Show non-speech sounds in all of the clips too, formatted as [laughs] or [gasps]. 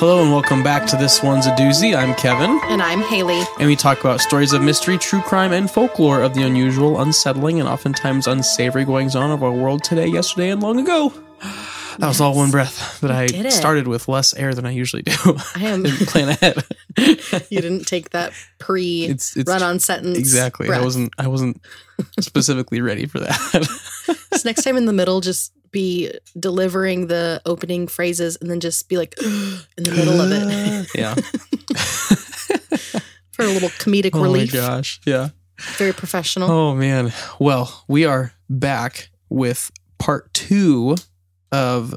Hello and welcome back to This One's a Doozy. I'm Kevin, And I'm Haley. and we talk about stories of mystery, true crime, and folklore of the unusual, unsettling, and oftentimes unsavory goings on of our world today, yesterday, and long ago. That was all one breath, but I it. started with less air than I usually do. I am- [laughs] didn't plan ahead. [laughs] You didn't take that pre It's- it's run on sentence. exactly. breath. I wasn't. I wasn't specifically ready for that. [laughs] So next time in the middle, just be delivering the opening phrases and then just be like [gasps] in the middle of it [laughs] yeah. [laughs] for a little comedic Oh relief. my gosh. Yeah. Very professional. Oh man. Well, we are back with part two of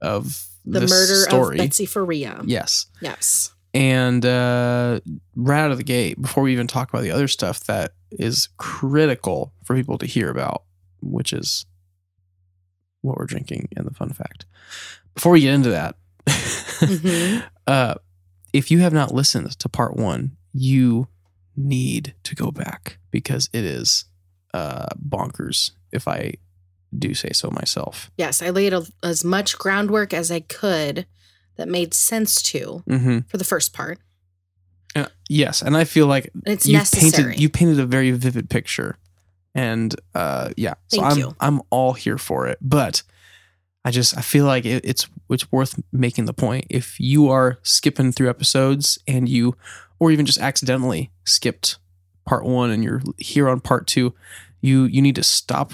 of the murder story. of Betsy Faria. Yes. Yes. And uh right out of the gate, before we even talk about the other stuff that is critical for people to hear about, which is what we're drinking and the fun fact. Before we get into that, Mhm. [laughs] uh if you have not listened to part one, you need to go back because it is uh bonkers if I do say so myself. Yes, I laid a, as much groundwork as I could that made sense to Mm-hmm. for the first part. Uh, yes, and I feel like And it's you necessary. painted you painted a very vivid picture, and uh, yeah, so Thank I'm you. I'm all here for it. But I just I feel like it, it's it's worth making the point if you are skipping through episodes and you, or even just accidentally skipped part one and you're here on part two, you you need to stop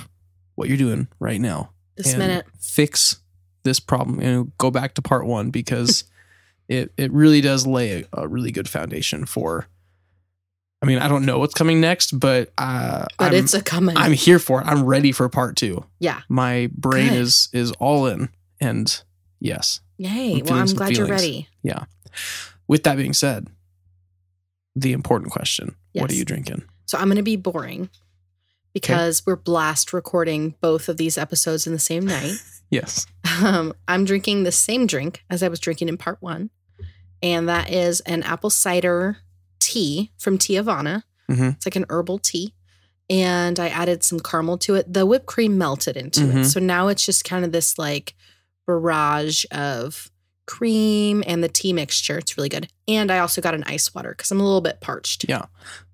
what you're doing right now this minute. fix this problem and go back to part one because [laughs] it it really does lay a, a really good foundation for. I mean, I don't know what's coming next, but uh, But I'm, it's a coming. I'm here for it. I'm ready for part two. yeah. My brain Good. is is all in, and yes. Yay. I'm Well, I'm glad you're ready. Yeah. With that being said, the important question: What are you drinking? So I'm going to be boring because we're blast recording both of these episodes in the same night. [laughs] Yes. Um, I'm drinking the same drink as I was drinking in part one, and that is an apple cider tea from Teavana. Mhm. It's like an herbal tea. And I added some caramel to it. The whipped cream melted into Mhm. it. So now it's just kind of this like barrage of cream and the tea mixture. It's really good. And I also got an ice water because I'm a little bit parched. Yeah.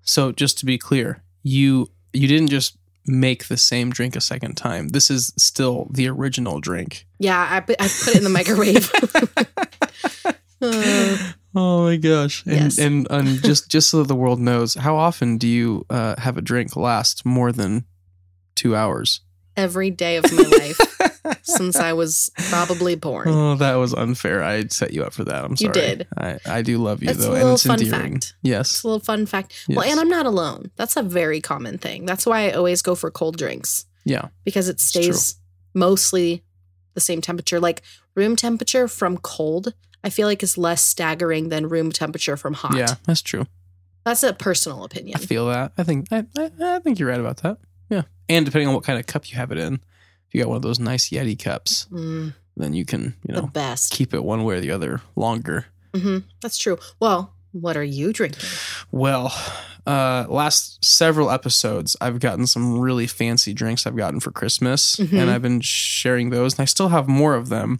So just to be clear, you you didn't just make the same drink a second time. This is still the original drink. Yeah, I, put- I put it in the microwave. [laughs] [laughs] Uh, oh my gosh! And Yes. and and [laughs] just just so the world knows, how often do you uh, have a drink last more than two hours? every day of my life. [laughs] since I was probably born. Oh, that was unfair. I set you up for that. I'm sorry. You did. I, I do love you That's though, a and little it's fun endearing. fact. Yes. It's a little fun fact. Well, and I'm not alone. That's a very common thing. That's why I always go for cold drinks Yeah. because it stays mostly the same temperature. Like room temperature from cold, I feel like is less staggering than room temperature from hot. Yeah, that's true. That's a personal opinion. I feel that. I think I, I, I think you're right about that. Yeah. And depending on what kind of cup you have it in, if you got one of those nice Yeti cups, Mm, then you can, you the know, best. keep it one way or the other longer. hmm That's true. Well, what are you drinking? Well, uh last several episodes I've gotten some really fancy drinks I've gotten for Christmas Mhm. and I've been sharing those and I still have more of them.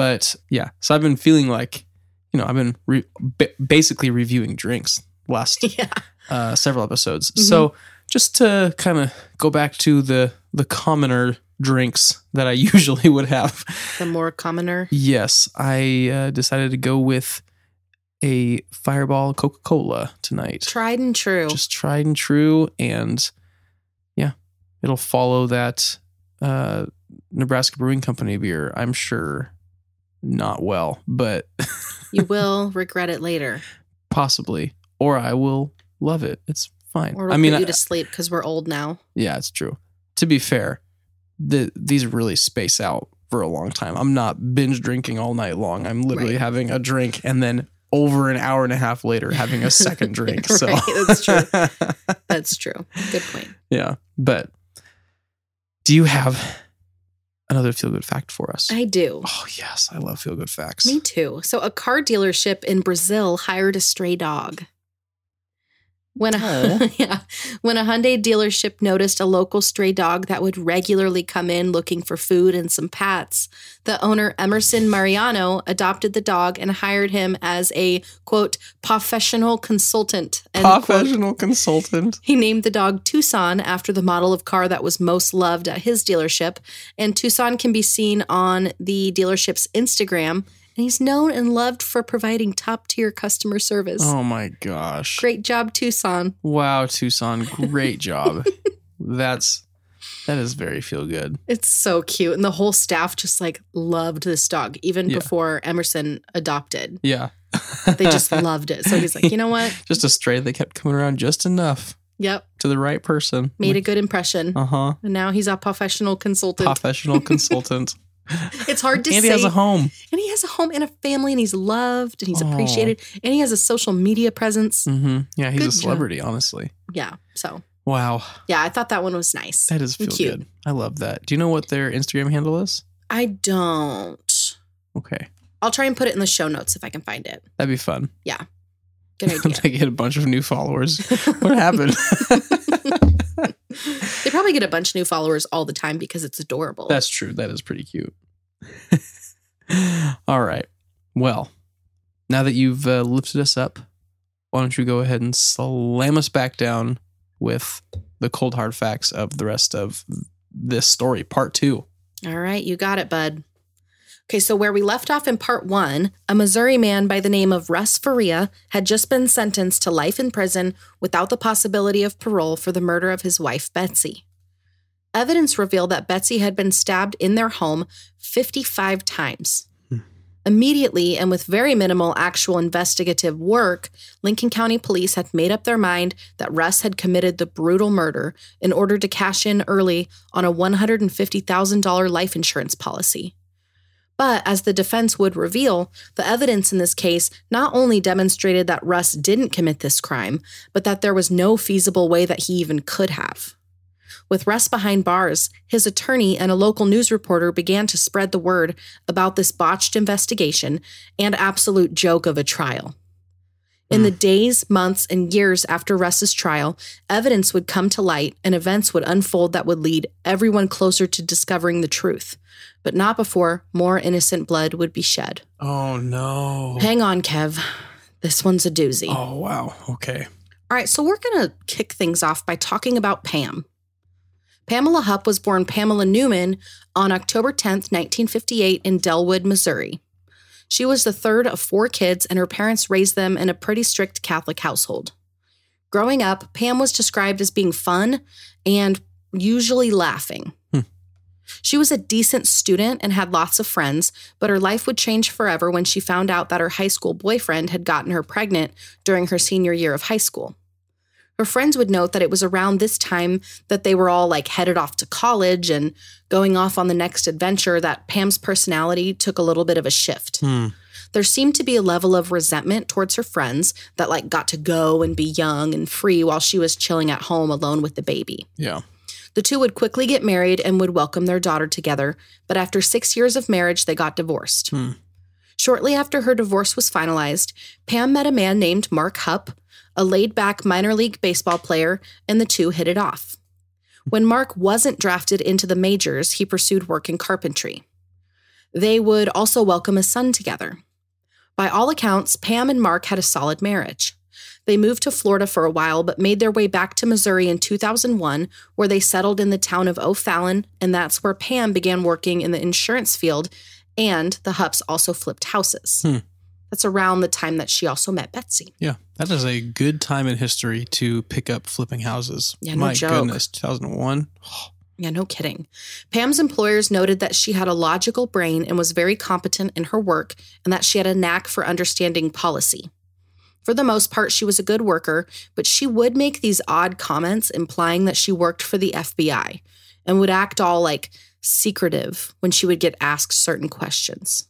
But yeah, so I've been feeling like, you know, I've been re- ba- basically reviewing drinks last [laughs] yeah. uh, several episodes. Mhm. So just to kind of go back to the the commoner drinks that I [laughs] usually would have. The more commoner. Yes, I uh, decided to go with a Fireball Coca Cola tonight. Tried and true. Just tried and true, and yeah, it'll follow that uh, Nebraska Brewing Company beer. I'm sure not well, but you [laughs] will regret it later. possibly, or I will love it. It's fine. Or I mean, put you I- to sleep because we're old now. Yeah, it's true. To be fair, the these really space out for a long time. I'm not binge drinking all night long. I'm literally Right. having a drink and then over an hour and a half later having a second [laughs] drink. So Right, that's true. [laughs] That's true. Good point. yeah. But do you have another feel good fact for us? I do. oh yes, I love feel good facts. Me too. So, a car dealership in Brazil hired a stray dog. When a oh. Aw. [laughs] yeah, when a Hyundai dealership noticed a local stray dog that would regularly come in looking for food and some pats, the owner Emerson Mariano adopted the dog and hired him as a quote professional consultant. End quote. Professional consultant. He named the dog Tucson after the model of car that was most loved at his dealership. And Tucson can be seen on the dealership's Instagram. And he's known and loved for providing top tier customer service. Oh my gosh. Great job, Tucson. Wow, Tucson, great [laughs] job. That's that is very feel good. It's so cute. And the whole staff just like loved this dog, even Yeah. before Emerson adopted. Yeah. They just [laughs] loved it. So he's like, you know what? just a stray they kept coming around just enough Yep. to the right person. Made a good impression. uh-huh. And now he's a professional consultant. Professional [laughs] consultant. [laughs] it's hard to and say. he has a home. and he has a home and a family and he's loved and he's appreciated and he has a social media presence. hmm Yeah, he's Good a job. celebrity, honestly. Yeah. So, Wow. yeah, I thought that one was nice. That is feel cute. good. I love that. Do you know what their Instagram handle is? I don't. Okay. I'll try and put it in the show notes if I can find it. That'd be fun. Yeah. [laughs] Good idea. they get a bunch of new followers. [laughs] What happened? they probably get a bunch of new followers all the time because it's adorable. That's true. That is pretty cute. [laughs] All right. Well, now that you've uh, lifted us up, why don't you go ahead and slam us back down with the cold hard facts of the rest of this story, part two. All right, you got it, bud. Okay, so where we left off in part one, a Missouri man by the name of Russ Faria had just been sentenced to life in prison without the possibility of parole for the murder of his wife, Betsy. Evidence revealed that Betsy had been stabbed in their home 55 times. Hmm. Immediately, and with very minimal actual investigative work, Lincoln County Police had made up their mind that Russ had committed the brutal murder in order to cash in early on a $150,000 life insurance policy. But as the defense would reveal, the evidence in this case not only demonstrated that Russ didn't commit this crime, but that there was no feasible way that he even could have. With Russ behind bars, his attorney and a local news reporter began to spread the word about this botched investigation and absolute joke of a trial. In the hmm. days, months, and years after Russ's trial, evidence would come to light and events would unfold that would lead everyone closer to discovering the truth, but not before more innocent blood would be shed. Oh, no. Hang on, Kev. This one's a doozy. Oh, wow. Okay. All right, so we're going to kick things off by talking about Pam. Pamela Hupp was born Pamela Newman on October 10, 1958, in Dellwood, Missouri. She was the third of four kids, and her parents raised them in a pretty strict Catholic household. Growing up, Pam was described as being fun and usually laughing. Hmm. She was a decent student and had lots of friends, but her life would change forever when she found out that her high school boyfriend had gotten her pregnant during her senior year of high school. Her friends would note that it was around this time that they were all like headed off to college and going off on the next adventure that Pam's personality took a little bit of a shift. Hmm. There seemed to be a level of resentment towards her friends that like got to go and be young and free while she was chilling at home alone with the baby. Yeah. The two would quickly get married and would welcome their daughter together, but after six years of marriage, they got divorced. Hmm. Shortly after her divorce was finalized, Pam met a man named Mark Hupp, a laid back minor league baseball player, and the two hit it off. When Mark wasn't drafted into the majors, he pursued work in carpentry. They would also welcome a son together. By all accounts, Pam and Mark had a solid marriage. They moved to Florida for a while, but made their way back to Missouri in 2001, where they settled in the town of O'Fallon, and that's where Pam began working in the insurance field, and the Hupps also flipped houses. Hmm. That's around the time that she also met Betsy. Yeah. That is a good time in history to pick up flipping houses. Yeah, no My joke. goodness. 2001. Yeah, no kidding. Pam's employers noted that she had a logical brain and was very competent in her work, and that she had a knack for understanding policy. For the most part, she was a good worker, but she would make these odd comments implying that she worked for the FBI and would act all like secretive when she would get asked certain questions,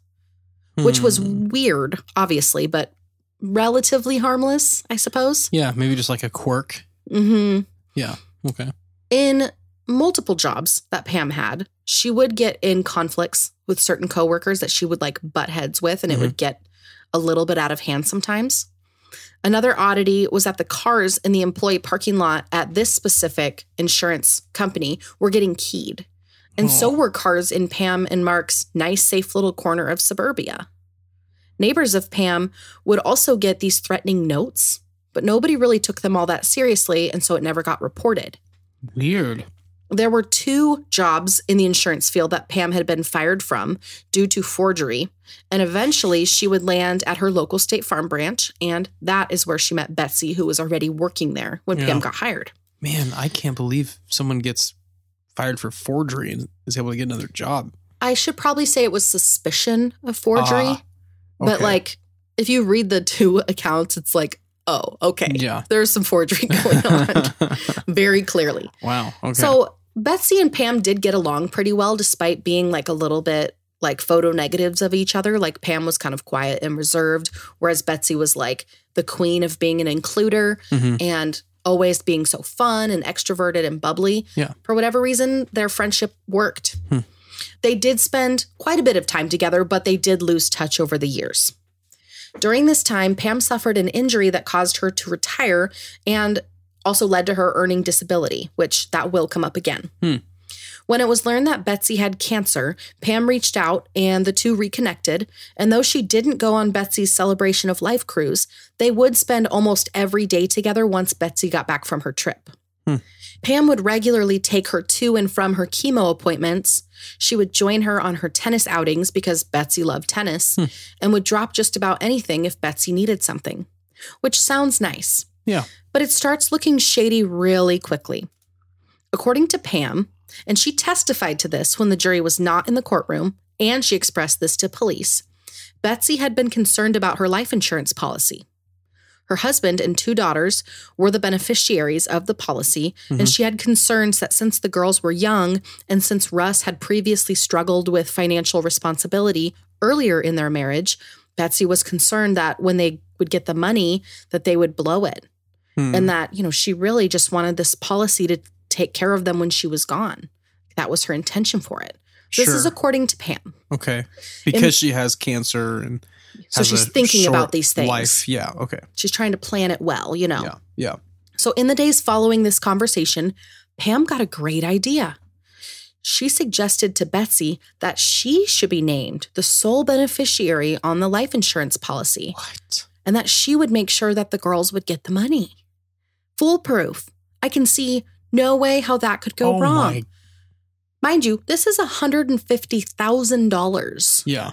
which was Hmm. weird, obviously, but relatively harmless, I suppose. Yeah. Maybe just like a quirk. hmm Yeah. Okay. in multiple jobs that Pam had, she would get in conflicts with certain coworkers that she would like butt heads with, and it would get a little bit out of hand sometimes. Another oddity was that the cars in the employee parking lot at this specific insurance company were getting keyed. And so Oh. were cars in Pam and Mark's nice, safe little corner of suburbia. Neighbors of Pam would also get these threatening notes, but nobody really took them all that seriously, and so it never got reported. Weird. There were two jobs in the insurance field that Pam had been fired from due to forgery. And eventually she would land at her local state farm branch. And that is where she met Betsy, who was already working there when Yeah. Pam got hired. Man, I can't believe someone gets fired for forgery and is able to get another job. I should probably say it was suspicion of forgery. Ah. Ah, But like, if you read the two [laughs] accounts, it's like, oh, okay. Yeah. There's some forgery [laughs] going on [laughs] very clearly. wow. Okay. So Betsy and Pam did get along pretty well, despite being like a little bit like photo negatives of each other. Like Pam was kind of quiet and reserved, whereas Betsy was like the queen of being an includer Mhm. and always being so fun and extroverted and bubbly. Yeah. For whatever reason, their friendship worked. Hmm. They did spend quite a bit of time together, but they did lose touch over the years. During this time, Pam suffered an injury that caused her to retire and also led to her earning disability, which that will come up again. Hmm. When it was learned that Betsy had cancer, Pam reached out and the two reconnected. And though she didn't go on Betsy's celebration of life cruise, they would spend almost every day together once Betsy got back from her trip. Hmm. Pam would regularly take her to and from her chemo appointments. She would join her on her tennis outings because Betsy loved tennis Hmm. and would drop just about anything if Betsy needed something, which sounds nice yeah. but it starts looking shady really quickly. According to Pam, and she testified to this when the jury was not in the courtroom, and she expressed this to police, Betsy had been concerned about her life insurance policy. Her husband and two daughters were the beneficiaries of the policy, and she had concerns that since the girls were young and since Russ had previously struggled with financial responsibility earlier in their marriage, Betsy was concerned that when they would get the money that they would blow it. Hmm. and that you know she really just wanted this policy to take care of them when she was gone. That was her intention for it. This is according to pam. Okay. Because she has cancer and so she's thinking about these things Life. Yeah. Okay. she's trying to plan it well you know Yeah. Yeah. so in the days following this conversation pam got a great idea she suggested to Betsy that she should be named the sole beneficiary on the life insurance policy What? and that she would make sure that the girls would get the money. Foolproof. I can see no way how that could go oh wrong. my. Mind you, this is $150,000. Yeah.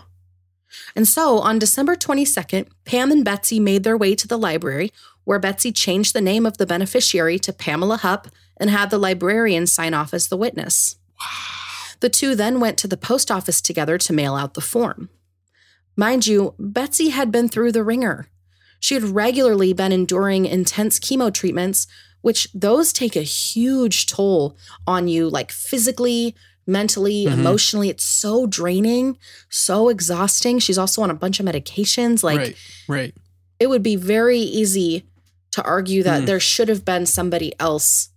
And so on December 22nd, Pam and Betsy made their way to the library where Betsy changed the name of the beneficiary to Pamela Hupp and had the librarian sign off as the witness. The two then went to the post office together to mail out the form. Mind you, Betsy had been through the wringer. She had regularly been enduring intense chemo treatments, which those take a huge toll on you, like physically, mentally, Mhm. emotionally. It's so draining, so exhausting. She's also on a bunch of medications. Like, right, right. it would be very easy to argue that Hmm. there should have been somebody else.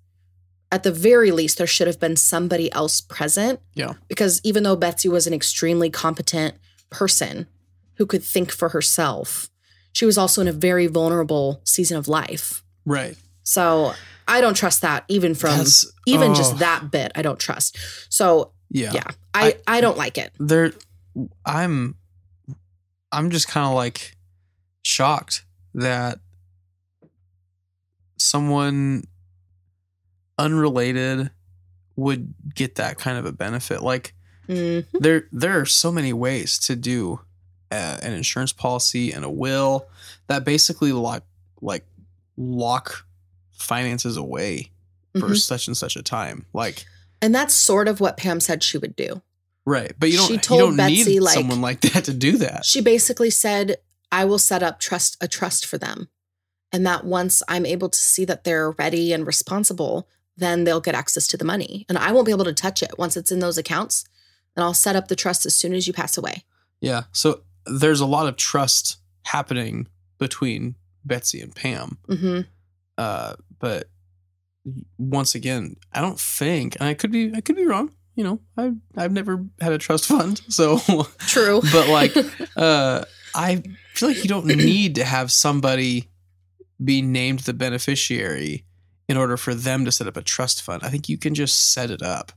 At the very least, there should have been somebody else present. Yeah. Because even though Betsy was an extremely competent person who could think for herself, she was also in a very vulnerable season of life. Right. So I don't trust that even from That's- even oh. just that bit. I don't trust. So Yeah. yeah, I, I don't like it. There I'm I'm just kind of like shocked that someone unrelated would get that kind of a benefit. Like Mhm. there there are so many ways to do uh, an insurance policy and a will that basically lock like lock finances away for Mhm. such and such a time. Like And that's sort of what Pam said she would do. right, but you don't She you told don't Betsy, need like- someone like that to do that. She basically said, I will set up trust a trust for them. And that once I'm able to see that they're ready and responsible, then they'll get access to the money. And I won't be able to touch it once it's in those accounts. And I'll set up the trust as soon as you pass away. Yeah. So there's a lot of trust happening between Betsy and Pam. hmm Uh, but once again, I don't think, and I could be, I could be wrong. You know, I've I've never had a trust fund, [laughs] so True. [laughs] but like, [laughs] uh, I feel like you don't need to have somebody be named the beneficiary in order for them to set up a trust fund. I think you can just set it up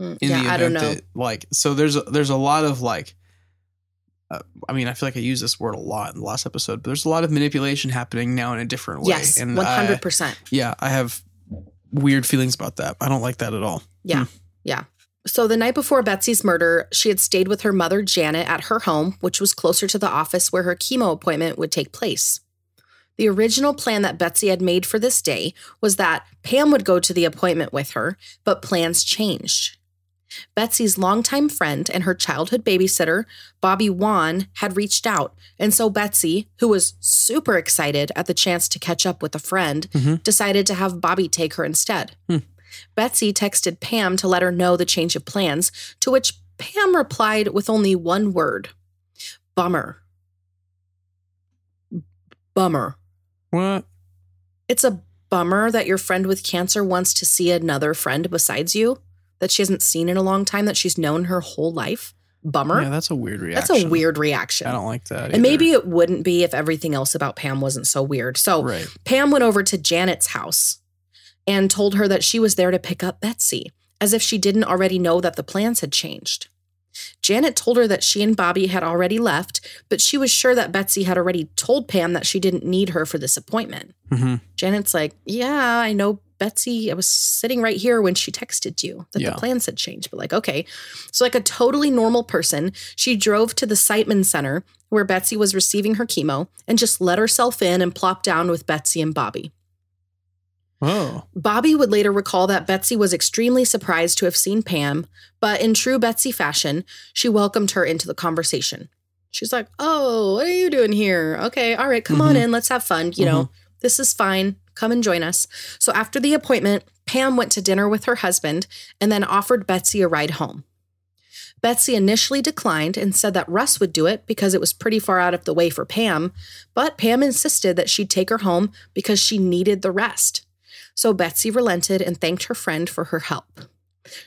Mm, in yeah, the I don't know. that like so there's a, there's a lot of like uh, I mean I feel like I used this word a lot in the last episode but there's a lot of manipulation happening now in a different way yes, and one hundred I- yeah I have weird feelings about that I don't like that at all Yeah. Yeah. So the night before Betsy's murder, she had stayed with her mother, Janet, at her home, which was closer to the office where her chemo appointment would take place. The original plan that Betsy had made for this day was that Pam would go to the appointment with her, but plans changed. Betsy's longtime friend and her childhood babysitter, Bobby Wann, had reached out. And so Betsy, who was super excited at the chance to catch up with a friend, Mhm. decided to have Bobby take her instead. Hmm. Betsy texted Pam to let her know the change of plans, to which Pam replied with only one word bummer. Bummer. what It's a bummer that your friend with cancer wants to see another friend besides you that she hasn't seen in a long time that she's known her whole life. Bummer. yeah that's a weird reaction. That's a weird reaction. I don't like that and maybe it wouldn't be if everything else about Pam wasn't so weird. So right Pam went over to Janet's house and told her that she was there to pick up Betsy, as if she didn't already know that the plans had changed. Janet told her that she and Bobby had already left, but she was sure that Betsy had already told Pam that she didn't need her for this appointment. hmm Janet's like, Yeah, I know Betsy. I was sitting right here when she texted you that Yeah. the plans had changed. But like, okay. So, like a totally normal person, she drove to the Siteman Center where Betsy was receiving her chemo and just let herself in and plopped down with Betsy and Bobby. oh Bobby would later recall that Betsy was extremely surprised to have seen Pam, but in true Betsy fashion, she welcomed her into the conversation. She's like, Oh, what are you doing here? Okay, all right, come on Mhm. in. Let's have fun. You know, this is fine. Come and join us. So after the appointment, Pam went to dinner with her husband and then offered Betsy a ride home. Betsy initially declined and said that Russ would do it because it was pretty far out of the way for Pam, but Pam insisted that she'd take her home because she needed the rest. So Betsy relented and thanked her friend for her help.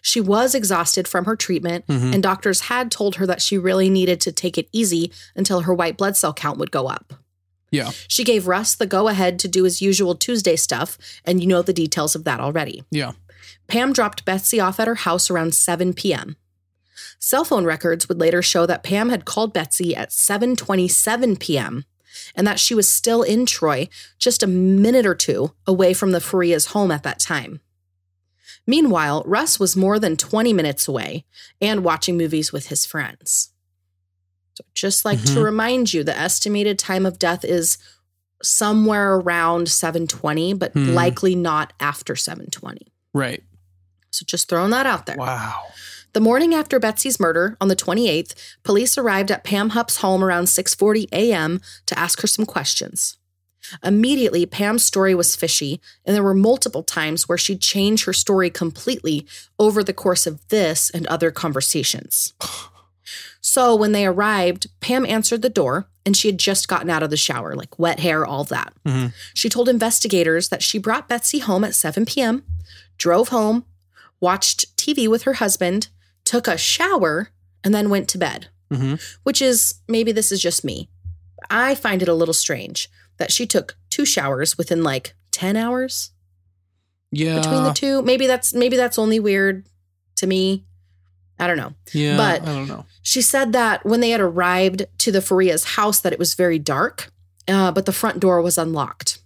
She was exhausted from her treatment, Mhm. and doctors had told her that she really needed to take it easy until her white blood cell count would go up. Yeah She gave Russ the go ahead to do his usual Tuesday stuff, and you know the details of that already. yeah Pam dropped Betsy off at her house around 7 p.m. Cell phone records would later show that Pam had called Betsy at 7:27 p.m. and that she was still in Troy, just a minute or two away from the Faria's home at that time. Meanwhile, Russ was more than 20 minutes away and watching movies with his friends. So just like to Mhm. remind you, the estimated time of death is somewhere around 720, but Hmm. likely not after 720. right So just throwing that out there. wow The morning after Betsy's murder, on the 28th, police arrived at Pam Hupp's home around 6:40 a.m. to ask her some questions. Immediately, Pam's story was fishy, and there were multiple times where she'd change her story completely over the course of this and other conversations. [sighs] [sighs] So when they arrived, Pam answered the door and she had just gotten out of the shower, like wet hair, all that. Mhm. She told investigators that she brought Betsy home at 7 p.m., drove home, watched TV with her husband, took a shower, and then went to bed. Mhm. Which is maybe this is just me. I find it a little strange that she took two showers within like 10 hours Yeah. between the two. Maybe that's maybe that's only weird to me. I don't know. Yeah. but- I don't know. She said that when they had arrived to the Faria's house that it was very dark, uh, but the front door was unlocked.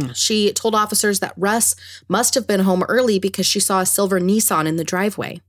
Hmm. She told officers that Russ must have been home early because she saw a silver Nissan in the driveway.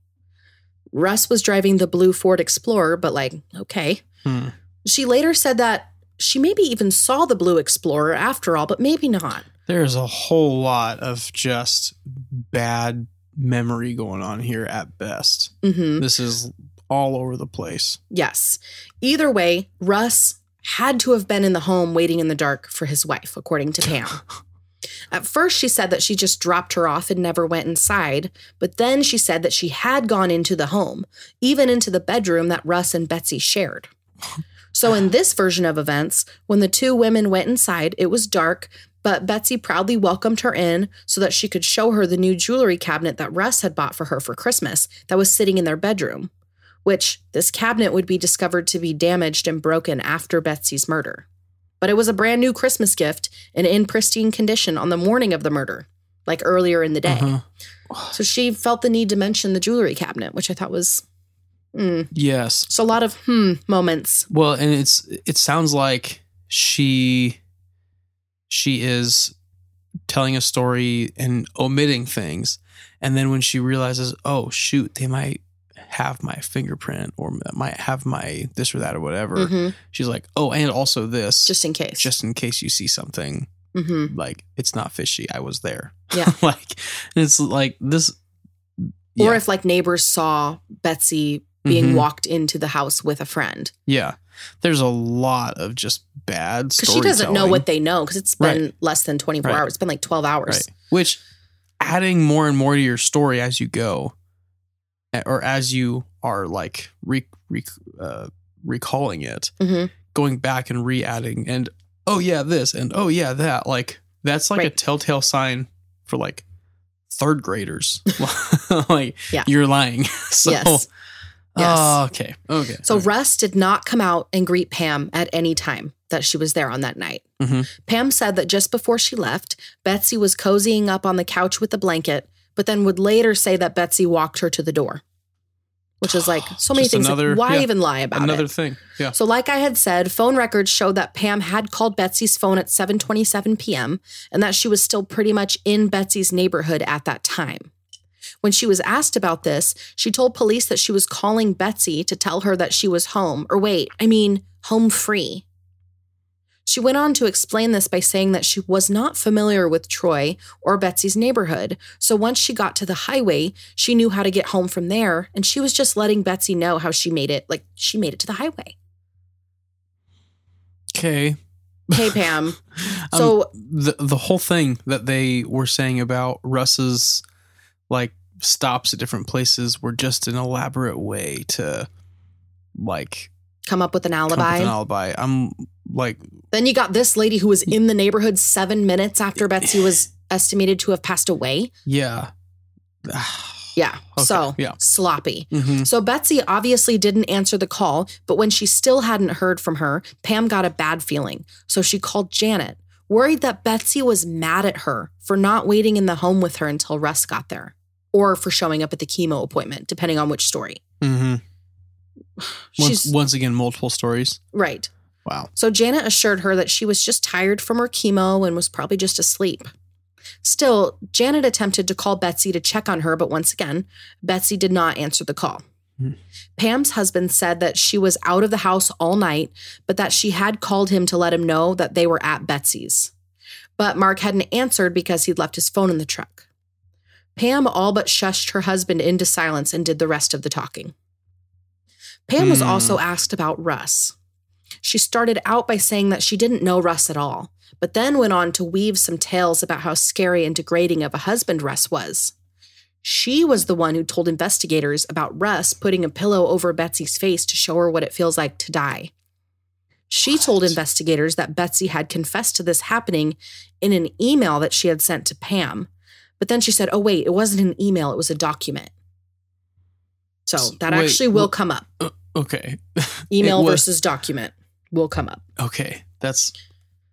Russ was driving the blue Ford Explorer, but like, okay. Hmm. She later said that she maybe even saw the blue Explorer after all, but maybe not. There's a whole lot of just bad memory going on here at best. hmm This is all over the place. Yes. Either way, Russ had to have been in the home waiting in the dark for his wife, according to Pam. [laughs] At first, she said that she just dropped her off and never went inside, but then she said that she had gone into the home, even into the bedroom that Russ and Betsy shared. [sighs] So, in this version of events, when the two women went inside, it was dark, but Betsy proudly welcomed her in so that she could show her the new jewelry cabinet that Russ had bought for her for Christmas that was sitting in their bedroom which this cabinet would be discovered to be damaged and broken after Betsy's murder. But it was a brand new Christmas gift and in pristine condition on the morning of the murder, like earlier in the day. Uh-huh. So she felt the need to mention the jewelry cabinet, which I thought was hmm. Yes. So a lot of hmm moments. Well, and it's it sounds like she she is telling a story and omitting things. And then when she realizes, oh shoot, they might have my fingerprint or might have my this or that or whatever, Mhm. she's like, oh, and also this, Just in case. just in case you see something hmm like it's not fishy. I was there. [laughs] Yeah. like it's like this. Or if like neighbors saw Betsy being Mhm. walked into the house with a friend. yeah, there's a lot of just bad Because she doesn't know what they know because it's been Right. less than 24 Right. hours. It's been like 12 hours. Right. Which adding more and more to your story as you go, or as you are like re, re, uh, recalling it, Mhm. going back and re-adding, and oh yeah, this, and oh yeah, that. Like that's like a telltale sign for like third graders. [laughs] [laughs] like Yeah. you're lying. [laughs] so, Yes. Yes. Oh, okay. Okay. So okay. Russ did not come out and greet Pam at any time that she was there on that night. Mhm. Pam said that just before she left, Betsy was cozying up on the couch with the blanket, but then would later say that Betsy walked her to the door. Which is like so many Just things. like, why yeah, even lie about another it? Another thing. Yeah. So, like I had said, phone records showed that Pam had called Betsy's phone at 7:27 p.m. and that she was still pretty much in Betsy's neighborhood at that time. When she was asked about this, she told police that she was calling Betsy to tell her that she was home, or wait, I mean, home free. She went on to explain this by saying that she was not familiar with Troy or Betsy's neighborhood. So once she got to the highway, she knew how to get home from there. And she was just letting Betsy know how she made it, like she made it to the highway. Okay. Hey, Pam. [laughs] Um, So- the the whole thing that they were saying about Russ's like stops at different places were just an elaborate way to like Come up with an up with alibi. an alibi. I'm like Then you got this lady who was in the neighborhood seven minutes after Betsy was [sighs] estimated to have passed away. yeah. [sighs] Yeah. Okay, So yeah. sloppy. Mhm. So Betsy obviously didn't answer the call, but when she still hadn't heard from her, Pam got a bad feeling. So she called Janet, worried that Betsy was mad at her for not waiting in the home with her until Russ got there, or for showing up at the chemo appointment, depending on which story. Mm-hmm. [sighs] Once, once again, multiple stories. right. Wow. So Janet assured her that she was just tired from her chemo and was probably just asleep. Still, Janet attempted to call Betsy to check on her, but once again, Betsy did not answer the call. Hmm. Pam's husband said that she was out of the house all night, but that she had called him to let him know that they were at Betsy's. But Mark hadn't answered because he'd left his phone in the truck. Pam all but shushed her husband into silence and did the rest of the talking. Pam was Hmm. also asked about Russ. She started out by saying that she didn't know Russ at all, but then went on to weave some tales about how scary and degrading of a husband Russ was. She was the one who told investigators about Russ putting a pillow over Betsy's face to show her what it feels like to die. She told investigators that Betsy had confessed to this happening in an email that she had sent to Pam. But then she said, oh, wait, it wasn't an email, it was a document. So that wait, actually will what- come up. Okay. [laughs] Email was- versus document will come up. Okay. That's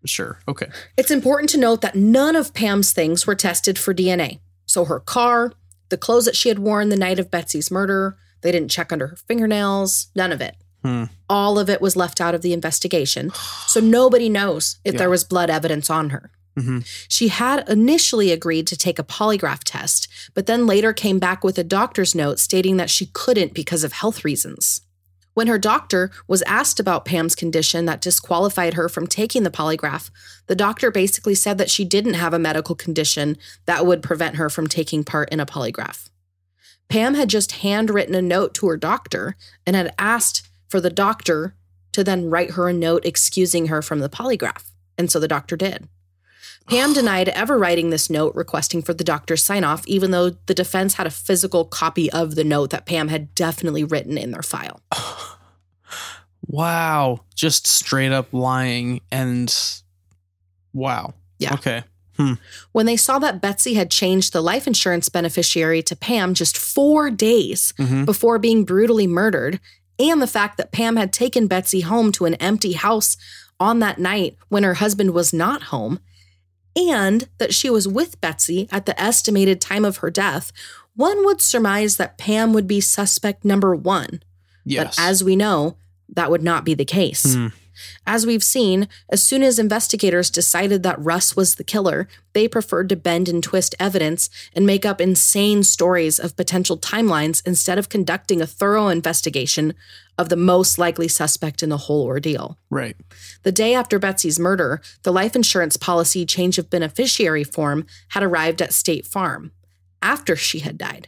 sure. Okay. It's important to note that none of Pam's things were tested for DNA. So her car, the clothes that she had worn the night of Betsy's murder, they didn't check under her fingernails, none of it. Hmm. All of it was left out of the investigation. [sighs] So nobody knows if Yeah. there was blood evidence on her. Mhm. She had initially agreed to take a polygraph test, but then later came back with a doctor's note stating that she couldn't because of health reasons. When her doctor was asked about Pam's condition that disqualified her from taking the polygraph, the doctor basically said that she didn't have a medical condition that would prevent her from taking part in a polygraph. Pam had just handwritten a note to her doctor and had asked for the doctor to then write her a note excusing her from the polygraph. And so the doctor did. Pam denied ever writing this note requesting for the doctor's sign off, even though the defense had a physical copy of the note that Pam had definitely written in their file. [sighs] Wow. Just straight up lying and wow. Yeah. Okay. When they saw that Betsy had changed the life insurance beneficiary to Pam just four days Mhm. before being brutally murdered, and the fact that Pam had taken Betsy home to an empty house on that night when her husband was not home, and that she was with Betsy at the estimated time of her death, one would surmise that Pam would be suspect number one. Yes. But as we know, that would not be the case. Hmm. As we've seen, as soon as investigators decided that Russ was the killer, they preferred to bend and twist evidence and make up insane stories of potential timelines instead of conducting a thorough investigation of the most likely suspect in the whole ordeal. right. The day after Betsy's murder, the life insurance policy change of beneficiary form had arrived at State Farm after she had died.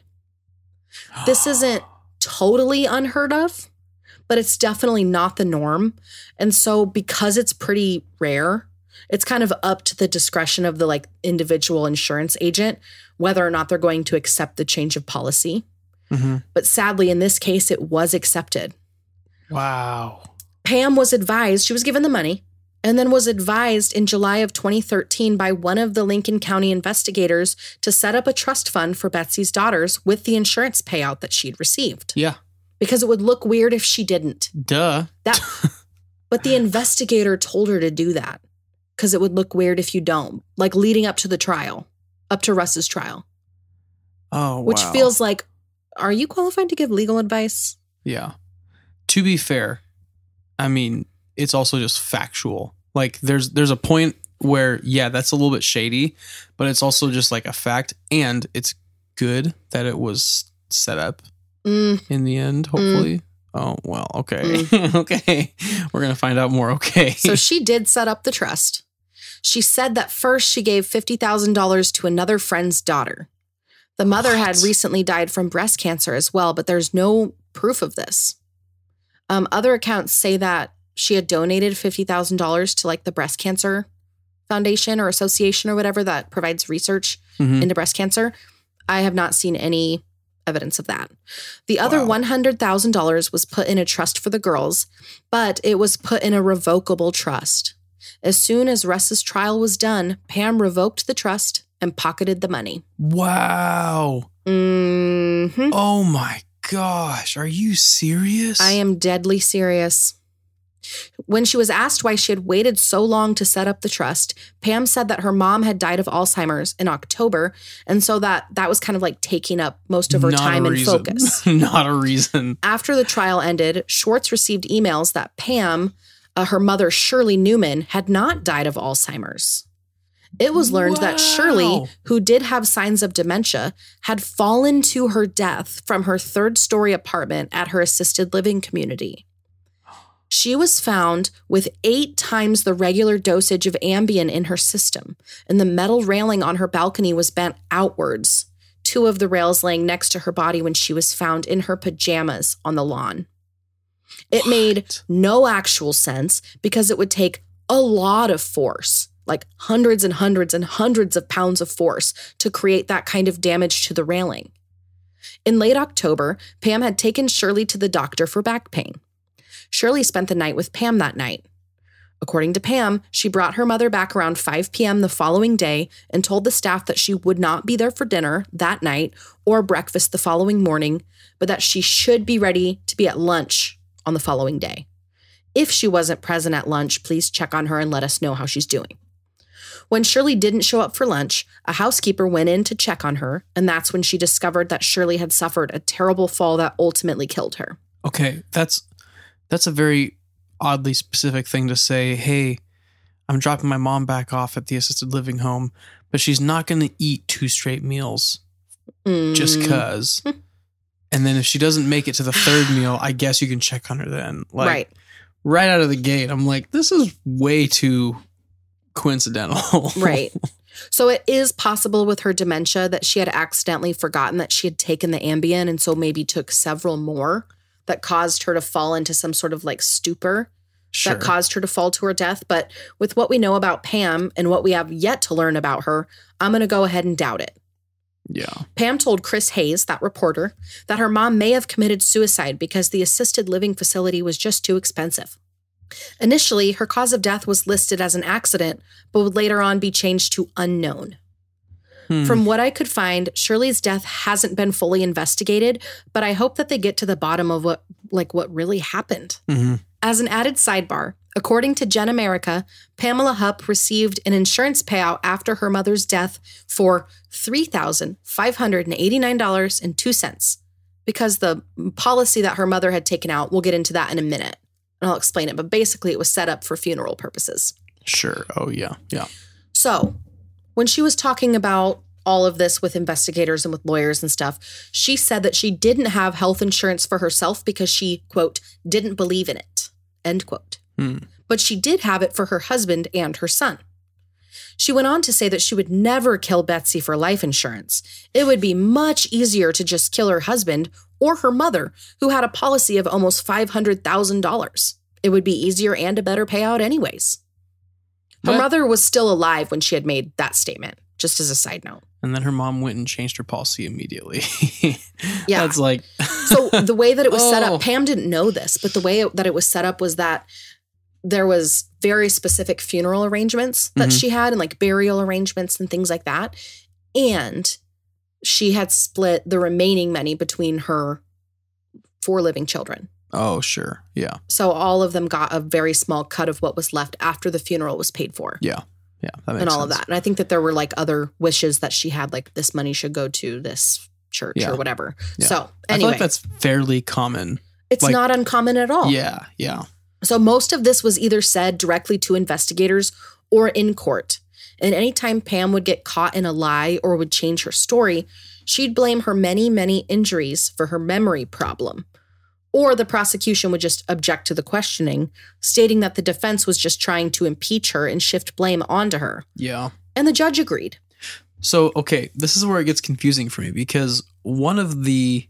This isn't totally unheard of, but it's definitely not the norm. And so because it's pretty rare, it's kind of up to the discretion of the like individual insurance agent whether or not they're going to accept the change of policy. Mhm. But sadly in this case it was accepted. Wow. Pam was advised, she was given the money, and then was advised in July of 2013 by one of the Lincoln County investigators to set up a trust fund for Betsy's daughters with the insurance payout that she'd received. Yeah. Because it would look weird if she didn't. Duh. That [laughs] but the investigator told her to do that because it would look weird if you don't. Like leading up to the trial, up to Russ's trial, Oh, which wow. feels like are you qualified to give legal advice? Yeah. To be fair, I mean, it's also just factual. Like there's there's a point where yeah, that's a little bit shady, but it's also just like a fact and it's good that it was set up Mm, in the end, hopefully. Oh, well, okay. [laughs] okay. We're going to find out more, okay. So she did set up the trust. She said that first she gave $50,000 to another friend's daughter. The mother had recently died from breast cancer as well, but there's no proof of this. Um, other accounts say that she had donated $50,000 to like the breast cancer foundation or association or whatever that provides research Mhm. into breast cancer. I have not seen any evidence of that. The other Wow. $100,000 was put in a trust for the girls, but it was put in a revocable trust. As soon as Russ's trial was done, Pam revoked the trust and pocketed the money. Wow. hmm Oh my gosh. Are you serious? I am deadly serious. When she was asked why she had waited so long to set up the trust, Pam said that her mom had died of Alzheimer's in October, and so that that was kind of like taking up most of her Not time and focus. [laughs] Not a reason. After the trial ended, Schwartz received emails that Pam, uh, her mother Shirley Newman, had not died of Alzheimer's. It was learned that Shirley, who did have signs of dementia, had fallen to her death from her third story apartment at her assisted living community. She was found with eight times the regular dosage of Ambien in her system, and the metal railing on her balcony was bent outwards two of the rails laying next to her body when she was found in her pajamas on the lawn. It made no actual sense because it would take a lot of force, like hundreds and hundreds and hundreds of pounds of force, to create that kind of damage to the railing. In late October, Pam had taken Shirley to the doctor for back pain. Shirley spent the night with Pam that night. According to Pam, she brought her mother back around 5 p.m. the following day and told the staff that she would not be there for dinner that night or breakfast the following morning, but that she should be ready to be at lunch on the following day. If she wasn't present at lunch, please check on her and let us know how she's doing. When Shirley didn't show up for lunch, a housekeeper went in to check on her, and that's when she discovered that Shirley had suffered a terrible fall that ultimately killed her. Okay, that's that's a very oddly specific thing to say. Hey, I'm dropping my mom back off at the assisted living home, but she's not going to eat two straight meals just Mm, cuz. [laughs] and then if she doesn't make it to the third [sighs] meal, I guess you can check on her then. Like right. right out of the gate, I'm like, this is way too coincidental. [laughs] Right. So it is possible with her dementia that she had accidentally forgotten that she had taken the Ambien and so maybe took several more that caused her to fall into some sort of like stupor sure. that caused her to fall to her death. But with what we know about Pam and what we have yet to learn about her, I'm going to go ahead and doubt it. yeah. Pam told Chris Hayes, that reporter, that her mom may have committed suicide because the assisted living facility was just too expensive. Initially, her cause of death was listed as an accident, but would later on be changed to unknown. Hmm. From what I could find, Shirley's death hasn't been fully investigated, but I hope that they get to the bottom of what like what really happened. Mhm. As an added sidebar, according to Gen America, Pamela Hupp received an insurance payout after her mother's death for $3,589.02 because the policy that her mother had taken out, we'll get into that in a minute and I'll explain it, but basically it was set up for funeral purposes. Sure. Oh yeah. Yeah. So, when she was talking about all of this with investigators and with lawyers and stuff, she said that she didn't have health insurance for herself because she, quote, didn't believe in it, end quote. Hmm. But she did have it for her husband and her son. She went on to say that she would never kill Betsy for life insurance. It would be much easier to just kill her husband or her mother, who had a policy of almost $500,000. It would be easier and a better payout, anyways. Her What? mother was still alive when she had made that statement, just as a side note. And then her mom went and changed her policy immediately. [laughs] Yeah. That's like [laughs] So the way that it was set Oh. up, Pam didn't know this, but the way it- that it was set up was that there was very specific funeral arrangements that Mhm. she had and like burial arrangements and things like that. And she had split the remaining money between her four living children. Oh, sure. Yeah. So all of them got a very small cut of what was left after the funeral was paid for. Yeah. Yeah. And all of that. And I think that there were like other wishes that she had, like this money should go to this church Yeah. or whatever. Yeah. So I feel like that's fairly common. it's like- not uncommon at all. Yeah. Yeah. So most of this was either said directly to investigators or in court. And anytime Pam would get caught in a lie or would change her story, she'd blame her many, many injuries for her memory problem. Or the prosecution would just object to the questioning, stating that the defense was just trying to impeach her and shift blame onto her. Yeah. And the judge agreed. So, okay, this is where it gets confusing for me because one of the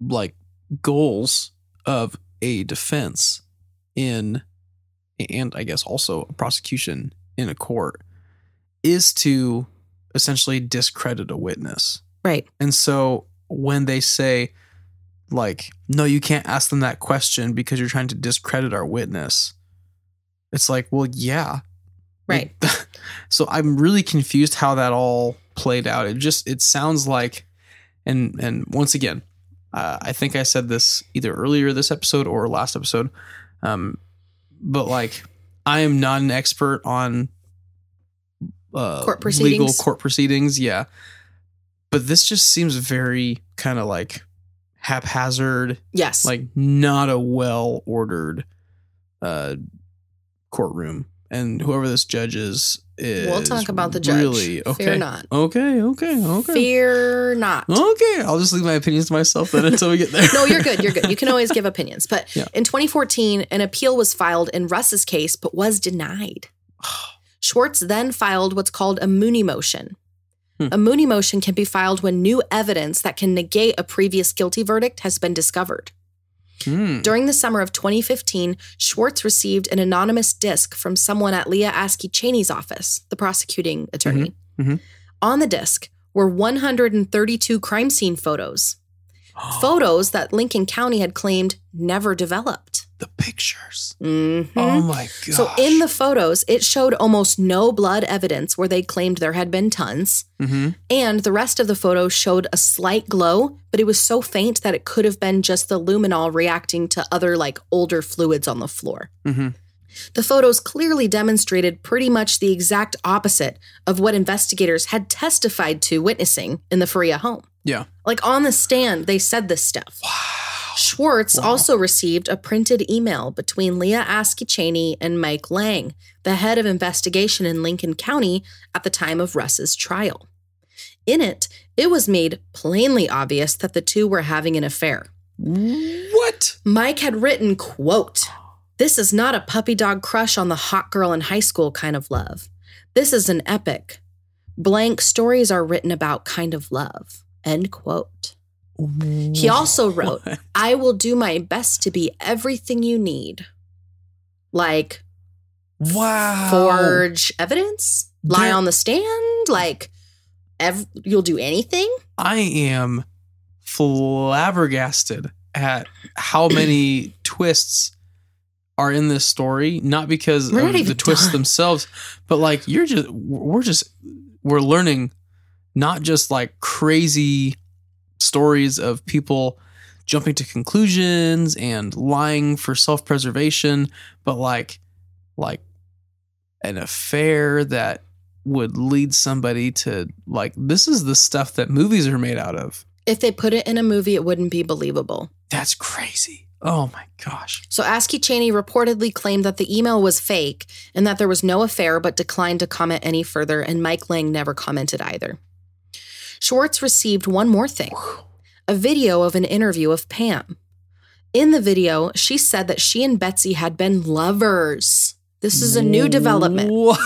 like goals of a defense in and I guess also a prosecution in a court is to essentially discredit a witness. Right. And so when they say like no you can't ask them that question because you're trying to discredit our witness it's like well yeah Right. Like, [laughs] so I'm really confused how that all played out. It just it sounds like, and and once again, uh, I think I said this either earlier this episode or last episode, um, but like I am not an expert on uh, Court legal court proceedings. Yeah, but this just seems very kind of like haphazard Yes. like not a well ordered uh courtroom and whoever this judge is is we'll talk about the judge. really okay Fear not. okay okay okay Fear not. okay i'll just leave my opinions to myself then until we get there no, you're good. You're good. You can always [laughs] give opinions. But Yeah. in 2014, an appeal was filed in Russ's case, but was denied. [sighs] Schwartz then filed what's called a Mooney motion. A Mooney motion can be filed when new evidence that can negate a previous guilty verdict has been discovered. Hmm. During the summer of 2015, Schwartz received an anonymous disc from someone at Leah Askey Chaney's office, the prosecuting attorney. mhm. On the disc were 132 crime scene photos, [gasps] photos that Lincoln County had claimed never developed. The pictures. Mhm. Oh my god. So in the photos, it showed almost no blood evidence where they claimed there had been tons. hmm And the rest of the photos showed a slight glow, but it was so faint that it could have been just the luminol reacting to other like older fluids on the floor. hmm The photos clearly demonstrated pretty much the exact opposite of what investigators had testified to witnessing in the Faria home. Yeah. Like on the stand, they said this stuff. Schwartz also received a printed email between Leah Askey Chaney and Mike Lang, the head of investigation in Lincoln County at the time of Russ's trial. In it, it was made plainly obvious that the two were having an affair. What? Mike had written, quote, This is not a puppy dog crush on the hot girl in high school kind of love. This is an epic. Blank stories are written about kind of love. End quote. Oh, he also wrote, I will do my best to be everything you need. Like Wow. forge evidence, lie on the stand, like ev- you'll do anything. I am flabbergasted at how many twists are in this story. Not because We're not of the twists done. themselves, but like you're just we're just we're learning not just like crazy stories of people jumping to conclusions and lying for self-preservation, but like like an affair that would lead somebody to like this is the stuff that movies are made out of. If they put it in a movie, it wouldn't be believable. That's crazy. Oh my gosh. So Askey Chaney reportedly claimed that the email was fake and that there was no affair, but declined to comment any further, and Mike Lang never commented either. Schwartz received one more thing a video of an interview of Pam. In the video, she said that she and Betsy had been lovers. This is a new development. What?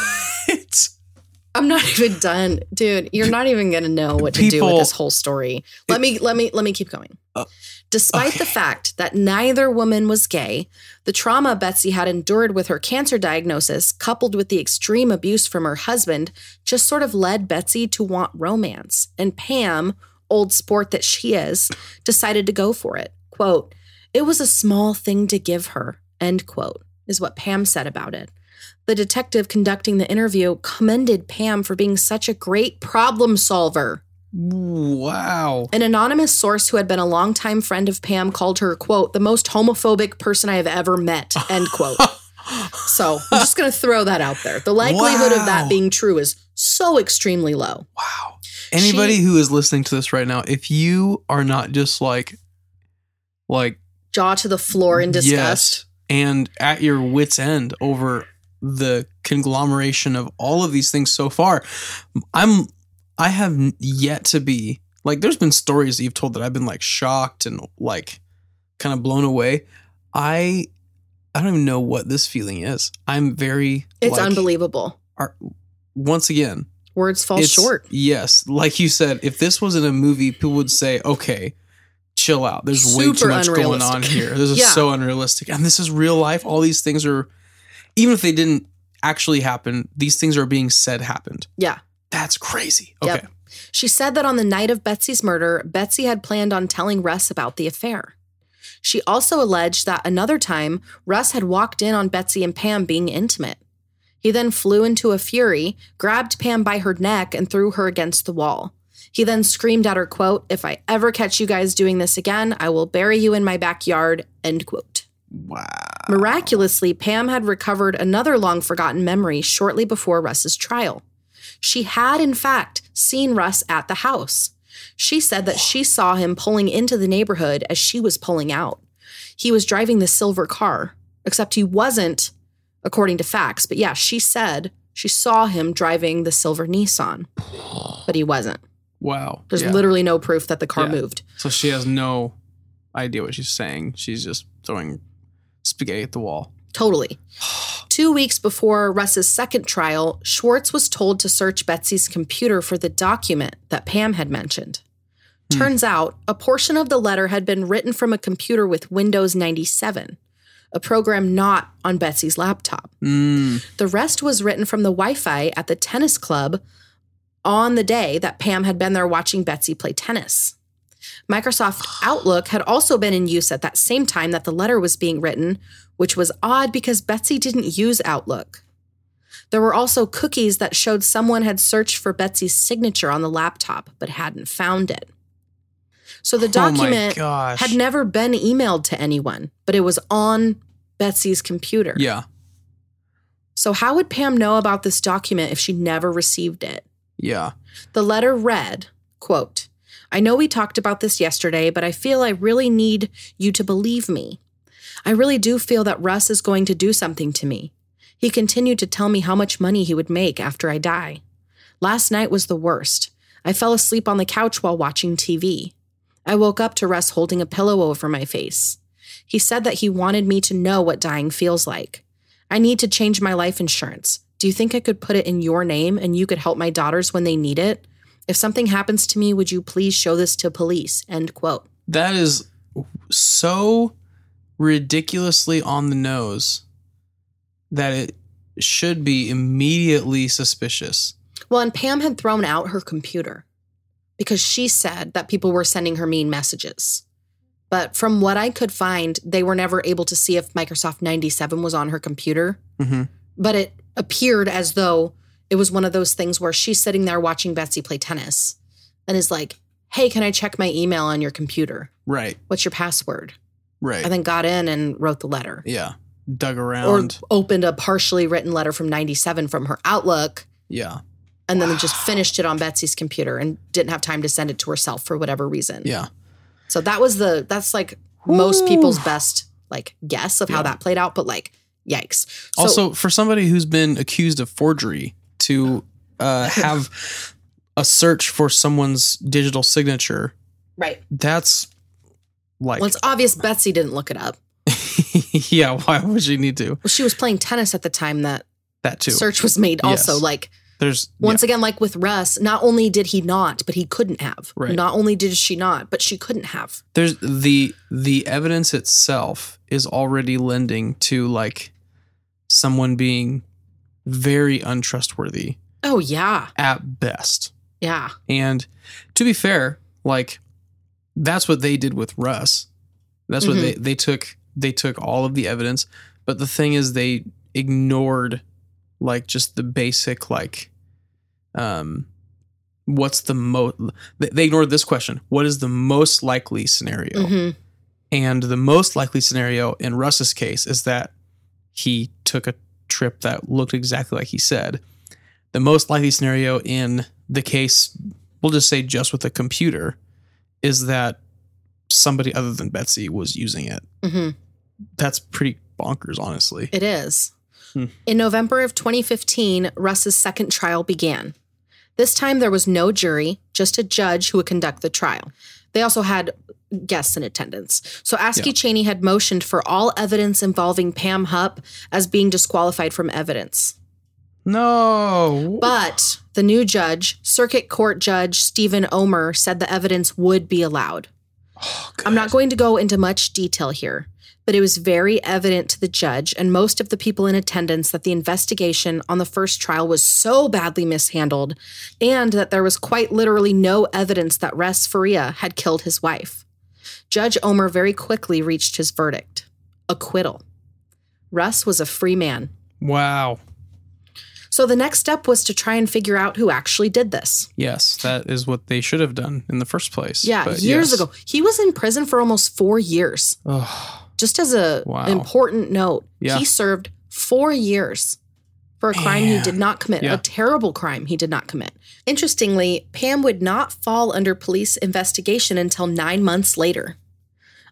I'm not [laughs] even done, dude. You're not even gonna know what to do with this whole story. Let me let me let me keep going. Uh, Despite the fact that neither woman was gay, the trauma Betsy had endured with her cancer diagnosis, coupled with the extreme abuse from her husband, just sort of led Betsy to want romance. And Pam, old sport that she is, decided to go for it. Quote, it was a small thing to give her, end quote, is what Pam said about it. The detective conducting the interview commended Pam for being such a great problem solver. Wow. An anonymous source who had been a longtime friend of Pam called her, quote, the most homophobic person I have ever met, [laughs] end quote. so I'm just going to throw that out there. The likelihood of that being true is so extremely low. Wow. Anybody She- who is listening to this right now, if you are not just like like Jaw to the floor in disgust. Yes, and at your wits end over the conglomeration of all of these things so far, I'm I have yet to be like there's been stories that you've told that I've been like shocked and like kind of blown away. I I don't even know what this feeling is. I'm very It's like, unbelievable. are- once again, Words fall short. Yes, like you said, if this was in a movie, people would say, "Okay, chill out. There's way too much going on here. This is [laughs] Yeah. so unrealistic." And this is real life. All these things are, even if they didn't actually happen, these things are being said happened. Yeah. That's crazy. Okay. Yep. She said that on the night of Betsy's murder, Betsy had planned on telling Russ about the affair. She also alleged that another time, Russ had walked in on Betsy and Pam being intimate. He then flew into a fury, grabbed Pam by her neck, and threw her against the wall. He then screamed at her, quote, If I ever catch you guys doing this again, I will bury you in my backyard, end quote. Wow. Miraculously, Pam had recovered another long forgotten memory shortly before Russ's trial. She had, in fact, seen Russ at the house. She said that she saw him pulling into the neighborhood as she was pulling out. He was driving the silver car, except he wasn't, according to facts. But yeah, she said she saw him driving the silver Nissan, but he wasn't. Wow. There's Yeah. literally no proof that the car Yeah. moved. So she has no idea what she's saying. She's just throwing spaghetti at the wall. Totally. [sighs] [sighs] [sighs] Two weeks before Russ's second trial, Schwartz was told to search Betsy's computer for the document that Pam had mentioned. Turns out, a portion of the letter had been written from a computer with Windows 97, a program not on Betsy's laptop. Mm. The rest was written from the Wi Fi at the tennis club on the day that Pam had been there watching Betsy play tennis. Microsoft Outlook had also been in use at that same time that the letter was being written, which was odd because Betsy didn't use Outlook. There were also cookies that showed someone had searched for Betsy's signature on the laptop but hadn't found it. So the Oh document gosh. had never been emailed to anyone, but it was on Betsy's computer. Yeah. So, how would Pam know about this document if she never received it? Yeah. The letter read, quote, I know we talked about this yesterday, but I feel I really need you to believe me. I really do feel that Russ is going to do something to me. He continued to tell me how much money he would make after I die. Last night was the worst. I fell asleep on the couch while watching TV. I woke up to Russ holding a pillow over my face. He said that he wanted me to know what dying feels like. I need to change my life insurance. Do you think I could put it in your name and you could help my daughters when they need it? If something happens to me, would you please show this to police? End quote. That is so ridiculously on the nose that it should be immediately suspicious. Well, and Pam had thrown out her computer because she said that people were sending her mean messages. But from what I could find, they were never able to see if Microsoft 97 was on her computer. hmm But it appeared as though it was one of those things where she's sitting there watching Betsy play tennis and is like, Hey, can I check my email on your computer? Right. What's your password? Right. And then got in and wrote the letter. yeah. Dug around. Or opened a partially written letter from 97 from her Outlook yeah. and then just finished it on Betsy's computer and didn't have time to send it to herself for whatever reason. Yeah. So that was the that's like most people's best like guess of how that played out, but like yikes. So, also, for somebody who's been accused of forgery to uh, [laughs] have a search for someone's digital signature, right. that's like, Well, it's obvious Betsy didn't look it up. [laughs] yeah, why would she need to? Well, she was playing tennis at the time that That too. search was made. Also, Yes. like There's once again, like with Russ, not only did he not, but he couldn't have. Right. Not only did she not, but she couldn't have. there's the the evidence itself is already lending to like someone being very untrustworthy Oh yeah, at best. yeah. And to be fair, like that's what they did with Russ. That's what Mhm. they they took they took all of the evidence, but the thing is they ignored like just the basic like um what's the most they ignored this question. What is the most likely scenario? hmm And the most likely scenario in Russ's case is that he took a trip that looked exactly like he said. The most likely scenario in the case, we'll just say just with a computer, is that somebody other than Betsy was using it. hmm That's pretty bonkers, honestly. It is. Hmm. In November of 2015, Russ's second trial began. This time there was no jury, just a judge who would conduct the trial. They also had guests in attendance. So Askey Yeah. Chaney had motioned for all evidence involving Pam Hupp as being disqualified from evidence. No. But the new judge, Circuit Court Judge Stephen Ohmer, said the evidence would be allowed. Oh, I'm not going to go into much detail here, but it was very evident to the judge and most of the people in attendance that the investigation on the first trial was so badly mishandled and that there was quite literally no evidence that Russ Faria had killed his wife. Judge Ohmer very quickly reached his verdict acquittal. Russ was a free man. wow. So the next step was to try and figure out who actually did this. Yes, that is what they should have done in the first place. Yeah, years yes. ago. He was in prison for almost four years. Ugh. Just as a Wow. important note, Yeah. he served four years for a crime he did not commit, Yeah. a terrible crime he did not commit. Interestingly, Pam would not fall under police investigation until nine months later.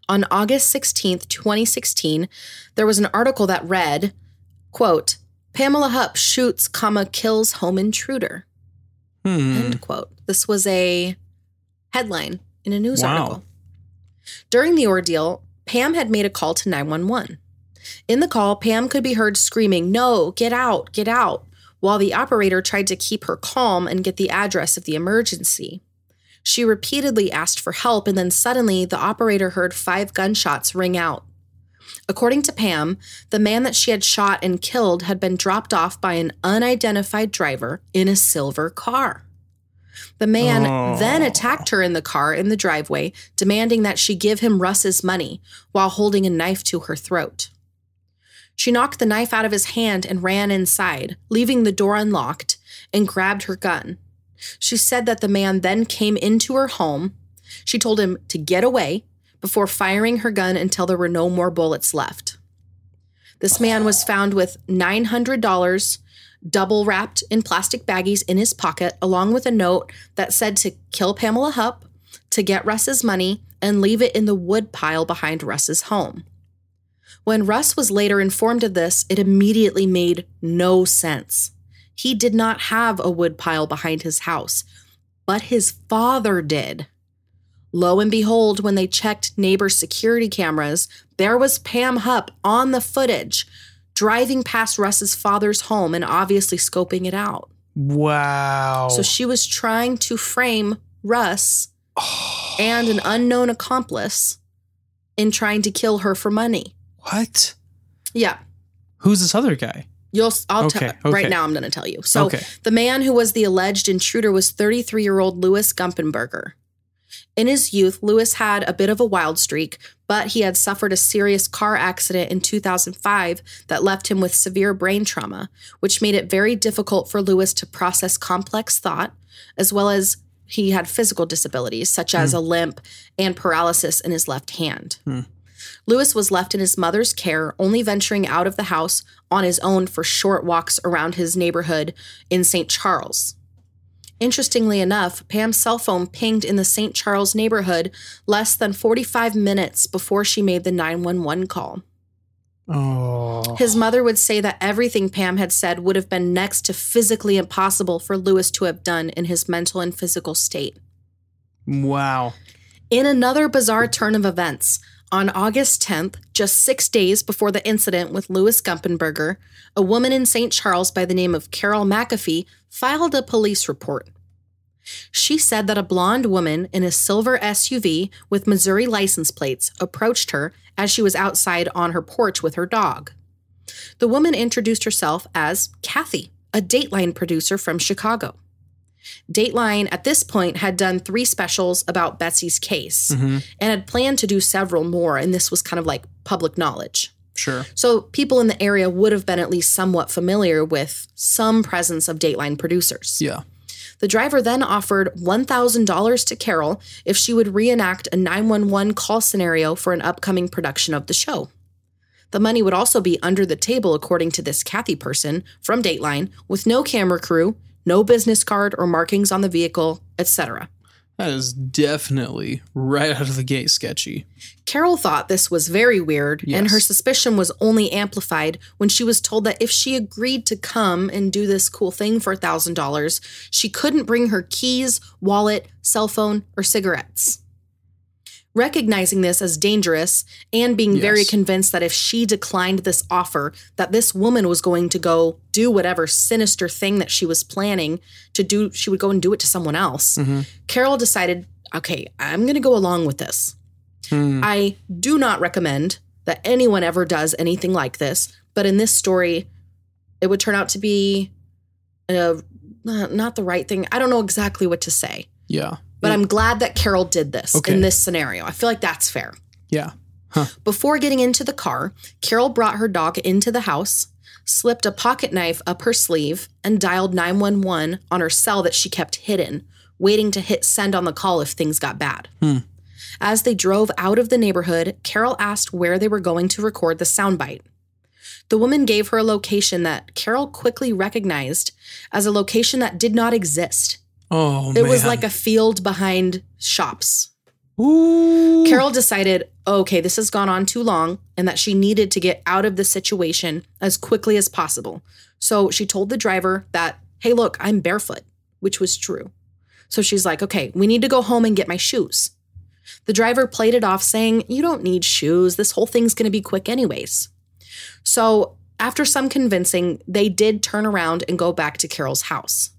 On August 16th, 2016, there was an article that read, quote, Pamela Hupp shoots, comma, kills home intruder. Hmm. End quote. This was a headline in a news Wow. article. During the ordeal, Pam had made a call to 911. In the call, Pam could be heard screaming, No, get out, get out, while the operator tried to keep her calm and get the address of the emergency. She repeatedly asked for help, and then suddenly the operator heard five gunshots ring out. According to Pam, the man that she had shot and killed had been dropped off by an unidentified driver in a silver car. The man Oh. then attacked her in the car in the driveway, demanding that she give him Russ's money while holding a knife to her throat. She knocked the knife out of his hand and ran inside, leaving the door unlocked, and grabbed her gun. She said that the man then came into her home. She told him to get away before firing her gun until there were no more bullets left. This man was found with $900 double wrapped in plastic baggies in his pocket, along with a note that said to kill Pamela Hupp, to get Russ's money, and leave it in the wood pile behind Russ's home. When Russ was later informed of this, it immediately made no sense. He did not have a wood pile behind his house, but his father did. Lo and behold, when they checked neighbor security cameras, there was Pam Hupp on the footage, driving past Russ's father's home and obviously scoping it out. Wow. So she was trying to frame Russ and an unknown accomplice in trying to kill her for money. what? Yeah. Who's this other guy? You'll I'll Okay, tell okay. right now I'm going to tell you. So Okay. the man who was the alleged intruder was 33-year-old Louis Gumpenberger. In his youth, Lewis had a bit of a wild streak, but he had suffered a serious car accident in 2005 that left him with severe brain trauma, which made it very difficult for Lewis to process complex thought, as well as he had physical disabilities such as hmm. a limp and paralysis in his left hand. Hmm. Lewis was left in his mother's care, only venturing out of the house on his own for short walks around his neighborhood in St. Charles. Interestingly enough, Pam's cell phone pinged in the St. Charles neighborhood less than 45 minutes before she made the 911 call. Oh. His mother would say that everything Pam had said would have been next to physically impossible for Lewis to have done in his mental and physical state. Wow. In another bizarre turn of events, on August 10th, just six days before the incident with Louis Gumpenberger, a woman in St. Charles by the name of Carol McAfee filed a police report. She said that a blonde woman in a silver SUV with Missouri license plates approached her as she was outside on her porch with her dog. The woman introduced herself as Kathy, a Dateline producer from Chicago. Dateline at this point had done three specials about Betsy's case mm-hmm. and had planned to do several more, and this was kind of like public knowledge. Sure. So people in the area would have been at least somewhat familiar with some presence of Dateline producers. Yeah. The driver then offered $1,000 to Carol if she would reenact a 911 call scenario for an upcoming production of the show. The money would also be under the table, according to this Kathy person from Dateline, with no camera crew, no business card or markings on the vehicle, etc. That is definitely right out of the gate sketchy. Carol thought this was very weird, and her suspicion was only amplified when she was told that if she agreed to come and do this cool thing for $1,000, she couldn't bring her keys, wallet, cell phone, or cigarettes. Recognizing this as dangerous and being very convinced that if she declined this offer, that this woman was going to go do whatever sinister thing that she was planning to do, she would go and do it to someone else. Carol decided, okay, I'm going to go along with this. I do not recommend that anyone ever does anything like this, but in this story, it would turn out to be uh, not the right thing. I don't know exactly what to say, Yeah. But I'm glad that Carol did this Okay. in this scenario. I feel like that's fair. Yeah. Before getting into the car, Carol brought her dog into the house, slipped a pocket knife up her sleeve, and dialed 911 on her cell that she kept hidden, waiting to hit send on the call if things got bad. Hmm. As they drove out of the neighborhood, Carol asked where they were going to record the soundbite. The woman gave her a location that Carol quickly recognized as a location that did not exist. Oh, It was like a field behind shops. Ooh. Carol decided, okay, this has gone on too long and that she needed to get out of the situation as quickly as possible. So she told the driver that, hey, look, I'm barefoot, which was true. So she's like, okay, we need to go home and get my shoes. The driver played it off, saying, You don't need shoes. This whole thing's going to be quick, anyways. So, after some convincing, they did turn around and go back to Carol's house.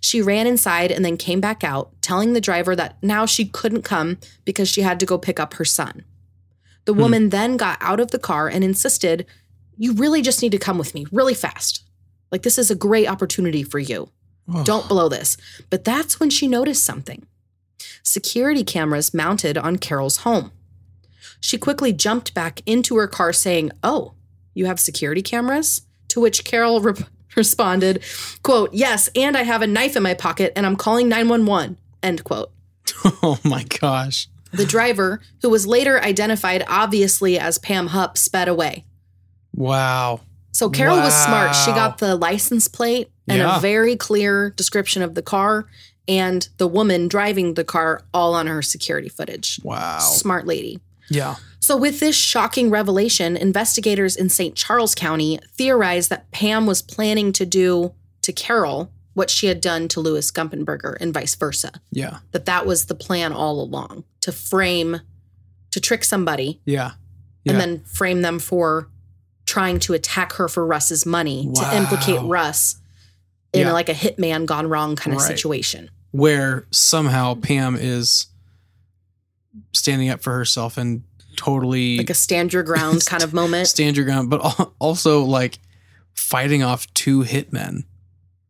She ran inside and then came back out, telling the driver that now she couldn't come because she had to go pick up her son. The hmm. woman then got out of the car and insisted, You really just need to come with me really fast. Like, this is a great opportunity for you. Don't blow this. But that's when she noticed something security cameras mounted on Carol's home. She quickly jumped back into her car, saying, Oh, you have security cameras? To which Carol re- responded, quote, Yes, and I have a knife in my pocket and I'm calling 911, end quote. [laughs] Oh my gosh. The driver, who was later identified obviously as Pam Hupp, sped away. Wow. So Carol was smart. She got the license plate and Yeah. a very clear description of the car and the woman driving the car all on her security footage. Wow. Smart lady. Yeah. So, with this shocking revelation, investigators in St. Charles County theorized that Pam was planning to do to Carol what she had done to Louis Gumpenberger and vice versa. Yeah. That that was the plan all along to frame, to trick somebody Yeah. and then frame them for trying to attack her for Russ's money to implicate Russ in Yeah. like a hitman gone wrong kind of Right. situation. Where somehow Pam is standing up for herself and totally Like a stand your ground kind of moment. [laughs] stand your ground, but also like fighting off two hitmen.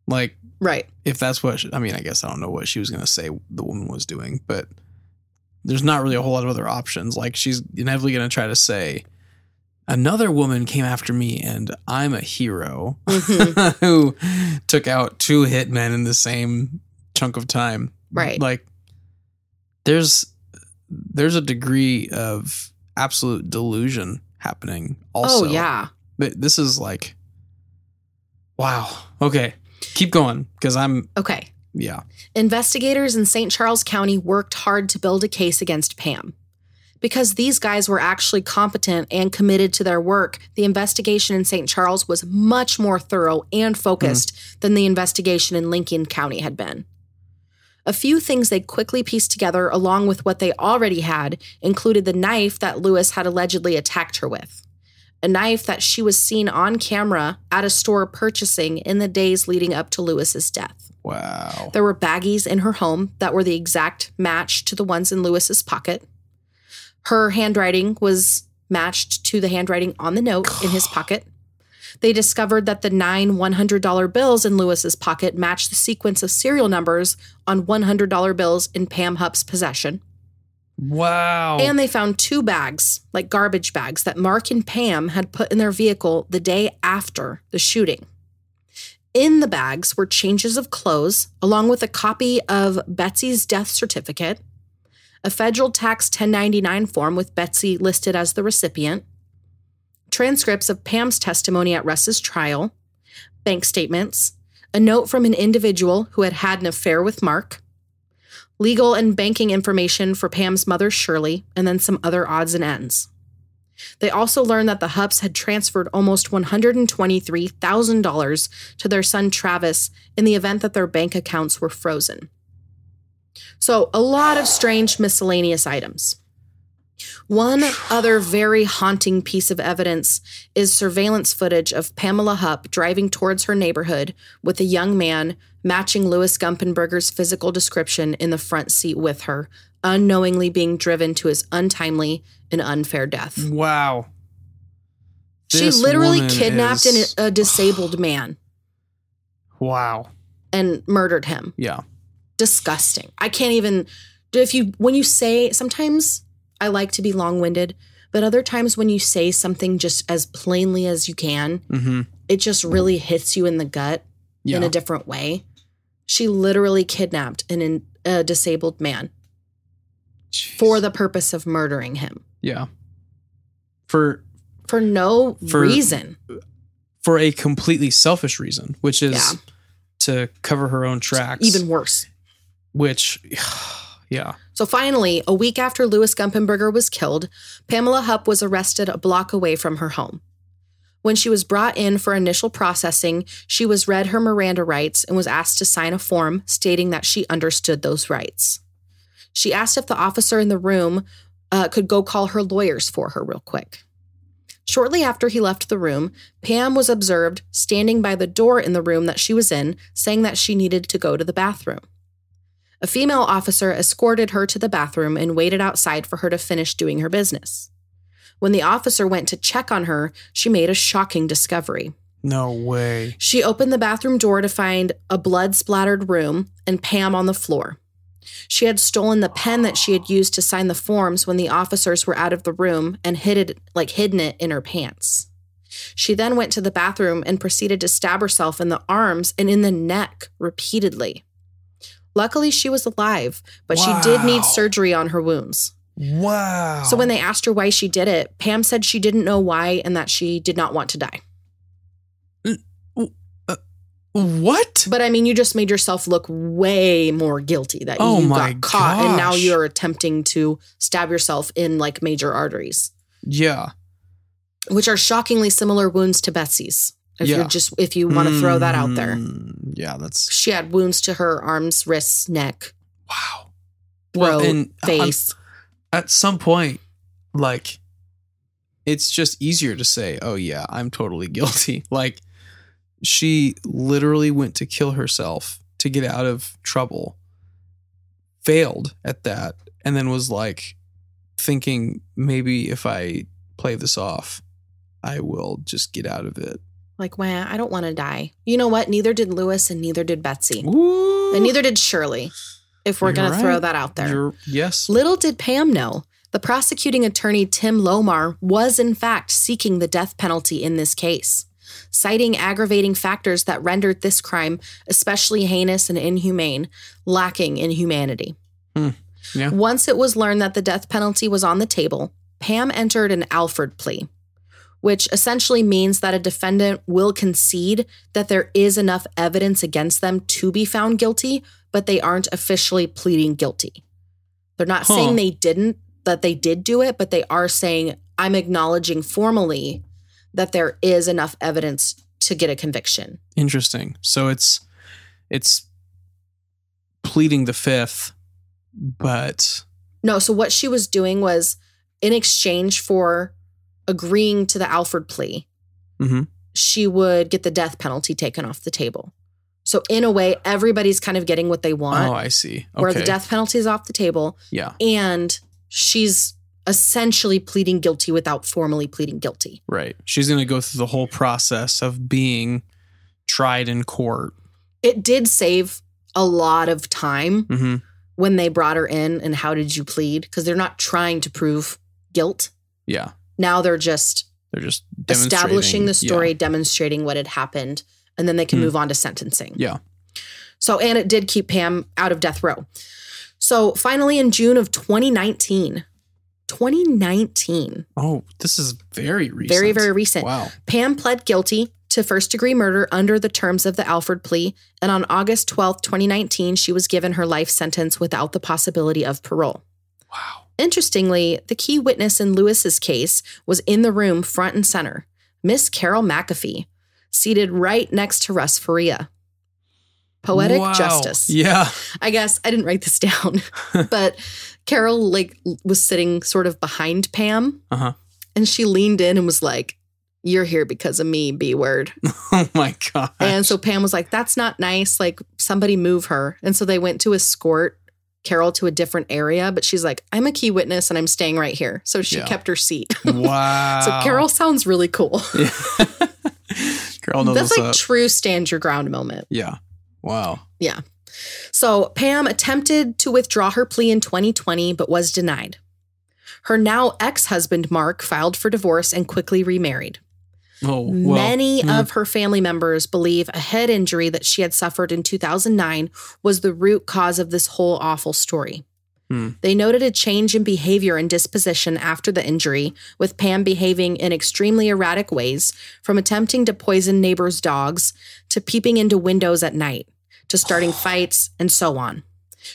Like right. if that's what she, I mean, I guess I don't know what she was gonna say the woman was doing, but there's not really a whole lot of other options. Like she's inevitably gonna try to say, another woman came after me, and I'm a hero Mhm. [laughs] who took out two hitmen in the same chunk of time. Right. Like there's there's a degree of absolute delusion happening. Also, oh, yeah. but this is like, wow. Okay, keep going because I'm Okay. yeah. Investigators in St. Charles County worked hard to build a case against Pam. Because these guys were actually competent and committed to their work, the investigation in St. Charles was much more thorough and focused hmm. than the investigation in Lincoln County had been. A few things they quickly pieced together, along with what they already had, included the knife that Lewis had allegedly attacked her with. A knife that she was seen on camera at a store purchasing in the days leading up to Lewis's death. Wow. There were baggies in her home that were the exact match to the ones in Lewis's pocket. Her handwriting was matched to the handwriting on the note in his [sighs] pocket. They discovered that the nine $100 bills in Lewis's pocket matched the sequence of serial numbers on $100 bills in Pam Hupp's possession. Wow. And they found two bags, like garbage bags, that Mark and Pam had put in their vehicle the day after the shooting. In the bags were changes of clothes, along with a copy of Betsy's death certificate, a federal tax 1099 form with Betsy listed as the recipient, transcripts of Pam's testimony at Russ's trial, bank statements, a note from an individual who had had an affair with Mark, legal and banking information for Pam's mother, Shirley, and then some other odds and ends. They also learned that the Hupps had transferred almost $123,000 to their son Travis in the event that their bank accounts were frozen. So, a lot of strange miscellaneous items. One other very haunting piece of evidence is surveillance footage of Pamela Hupp driving towards her neighborhood with a young man matching Louis Gumpenberger's physical description in the front seat with her, unknowingly being driven to his untimely and unfair death. wow. she This literally kidnapped is- an, a disabled man Wow. and murdered him. Yeah. disgusting. I can't even if you when you say sometimes I like to be long-winded, but other times when you say something just as plainly as you can, Mm-hmm. it just really hits you in the gut Yeah. in a different way. She literally kidnapped an in, a disabled man for the purpose of murdering him yeah. For for no For- reason. for a completely selfish reason, which is Yeah. to cover her own tracks. Even worse. which [sighs] yeah. So finally, a week after Louis Gumpenberger was killed, Pamela Hupp was arrested a block away from her home. When she was brought in for initial processing, she was read her Miranda rights and was asked to sign a form stating that she understood those rights. She asked if the officer in the room uh, could go call her lawyers for her real quick. Shortly after he left the room, Pam was observed standing by the door in the room that she was in, saying that she needed to go to the bathroom. A female officer escorted her to the bathroom and waited outside for her to finish doing her business. When the officer went to check on her, she made a shocking discovery. No way. She opened the bathroom door to find a blood splattered room and Pam on the floor. She had stolen the pen that she had used to sign the forms when the officers were out of the room and hid it like hidden it in her pants. She then went to the bathroom and proceeded to stab herself in the arms and in the neck repeatedly. Luckily, she was alive, but she did need surgery on her wounds. Wow. So when they asked her why she did it, Pam said she didn't know why and that she did not want to die. Uh, what? But I mean, you just made yourself look way more guilty that Oh you got caught and now you're attempting to stab yourself in like major arteries, Yeah. which are shockingly similar wounds to Betsy's. If Yeah. you're just if you want to throw that out there. Mm, Yeah, that's She had wounds to her arms, wrists, neck, wow. throat, Well, and I'm- face. At some point, like, it's just easier to say, "Oh yeah, I'm totally [laughs] guilty." Like, she literally went to kill herself to get out of trouble, failed at that, and then was like thinking maybe if I play this off, I will just get out of it. Like, wow, I don't want to die. You know what? Neither did Lewis and neither did Betsy. Ooh. And neither did Shirley, if we're going to throw that out there. You're- yes. Little did Pam know, the prosecuting attorney Tim Lohmar was in fact seeking the death penalty in this case, citing aggravating factors that rendered this crime especially heinous and inhumane, lacking in humanity. Hmm. Yeah. Once it was learned that the death penalty was on the table, Pam entered an Alford plea, which essentially means that a defendant will concede that there is enough evidence against them to be found guilty, but they aren't officially pleading guilty. They're not Huh. saying they didn't, that they did do it, but they are saying, I'm acknowledging formally that there is enough evidence to get a conviction. Interesting. So it's it's pleading the fifth, but No, so what she was doing was in exchange for agreeing to the Alford plea, Mhm. she would get the death penalty taken off the table. So in a way, everybody's kind of getting what they want, oh, I see. Okay. where the death penalty is off the table, Yeah. and she's essentially pleading guilty without formally pleading guilty. Right. She's going to go through the whole process of being tried in court. It did save a lot of time hmm when they brought her in and how did you plead? Because they're not trying to prove guilt. Yeah. Now they're just They're just establishing the story, Yeah. demonstrating what had happened, and then they can Hmm. move on to sentencing. Yeah. So, and it did keep Pam out of death row. So, finally, in June of 2019, 2019, Oh, this is very recent. very, very recent, Wow. Pam pled guilty to first degree murder under the terms of the Alford plea. And on August 12th, 2019, she was given her life sentence without the possibility of parole. Wow. Interestingly, the key witness in Lewis's case was in the room front and center, Miss Carol McAfee, seated right next to Russ Faria. Poetic Wow. justice. Yeah. I guess I didn't write this [laughs] down, [laughs] but Carol like was sitting sort of behind Pam Uh-huh. and she leaned in and was like, "You're here because of me, B word." [laughs] Oh my god. And so Pam was like, "That's not nice. Like somebody move her." And so they went to escort Carol to a different area, but she's like, "I'm a key witness and I'm staying right here." So she Yeah. kept her seat. [laughs] wow. so Carol sounds really cool. [laughs] Yeah. Carol knows That's like up. true stand your ground moment. yeah. Wow. Yeah. So Pam attempted to withdraw her plea in 2020, but was denied. Her now ex husband, Mark, filed for divorce and quickly remarried. Oh, well, Many hmm. of her family members believe a head injury that she had suffered in 2009 was the root cause of this whole awful story. Hmm. They noted a change in behavior and disposition after the injury, with Pam behaving in extremely erratic ways, from attempting to poison neighbors' dogs to peeping into windows at night to starting [sighs] fights and so on.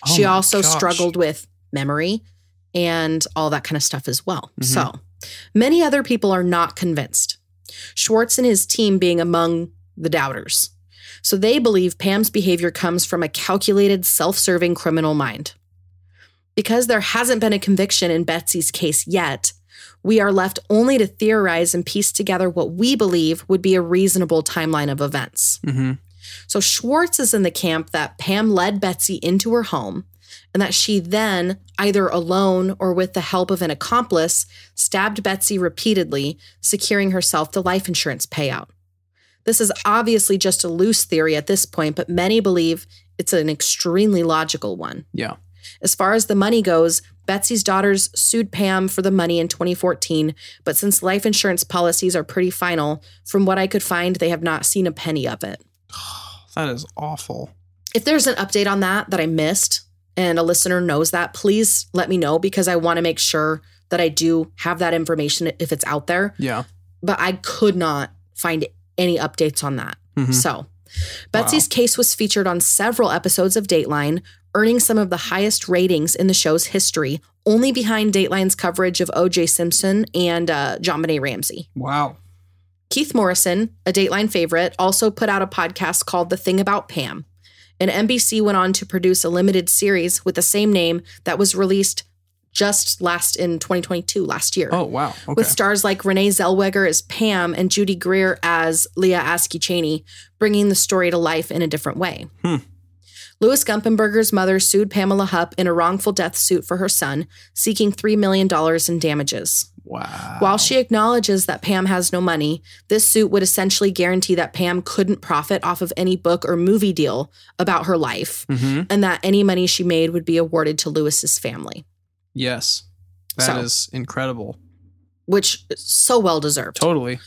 Oh she also gosh. struggled with memory and all that kind of stuff as well. Mhm. So, many other people are not convinced. Schwartz and his team being among the doubters. So, they believe Pam's behavior comes from a calculated, self serving criminal mind. Because there hasn't been a conviction in Betsy's case yet, We are left only to theorize and piece together what we believe would be a reasonable timeline of events. Mm-hmm. So Schwartz is in the camp that Pam led Betsy into her home and that she then, either alone or with the help of an accomplice, stabbed Betsy repeatedly, securing herself the life insurance payout. This is obviously just a loose theory at this point, but many believe it's an extremely logical one. Yeah. As far as the money goes, Betsy's daughters sued Pam for the money in 2014, but since life insurance policies are pretty final, from what I could find, they have not seen a penny of it. [sighs] That is awful. If there's an update on that that I missed and a listener knows that, please let me know because I want to make sure that I do have that information if it's out there. Yeah. But I could not find any updates on that. Mhm. So, Betsy's case was featured on several episodes of Dateline, earning some of the highest ratings in the show's history, only behind Dateline's coverage of O.J. Simpson and uh, JonBenét Ramsey. Wow. Keith Morrison, a Dateline favorite, also put out a podcast called The Thing About Pam. And NBC went on to produce a limited series with the same name that was released just last in 2022, last year Oh wow. Okay. with stars like Renee Zellweger as Pam and Judy Greer as Leah Askey Chaney, bringing the story to life in a different way. Hmm. Louis Gumpenberger's mother sued Pamela Hupp in a wrongful death suit for her son, seeking $3 million in damages. Wow. While she acknowledges that Pam has no money, this suit would essentially guarantee that Pam couldn't profit off of any book or movie deal about her life, hmm and that any money she made would be awarded to Louis's family, Yes. that is So- incredible. which is so well deserved. Totally.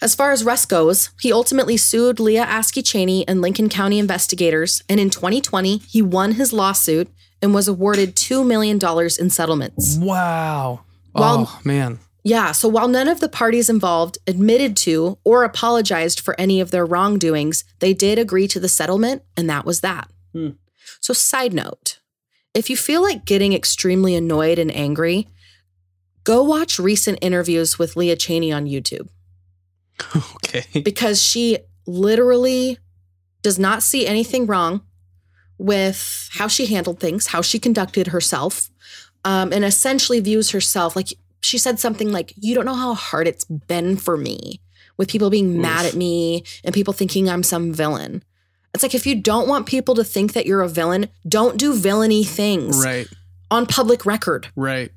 As far as Russ goes, he ultimately sued Leah Askey Chaney and Lincoln County investigators, and in 2020, he won his lawsuit and was awarded $2 million in settlements. Wow. Well- oh man. Yeah, so while none of the parties involved admitted to or apologized for any of their wrongdoings, they did agree to the settlement, and that was that. Hmm. So, side note if you feel like getting extremely annoyed and angry, go watch recent interviews with Leah Chaney on YouTube. [laughs] Okay. because she literally does not see anything wrong with how she handled things, how she conducted herself, um, and essentially views herself like she said something like, You don't know how hard it's been for me with people being mad at me and people thinking I'm some villain. It's like if you don't want people to think that you're a villain, don't do villainy things Right. on public record Right.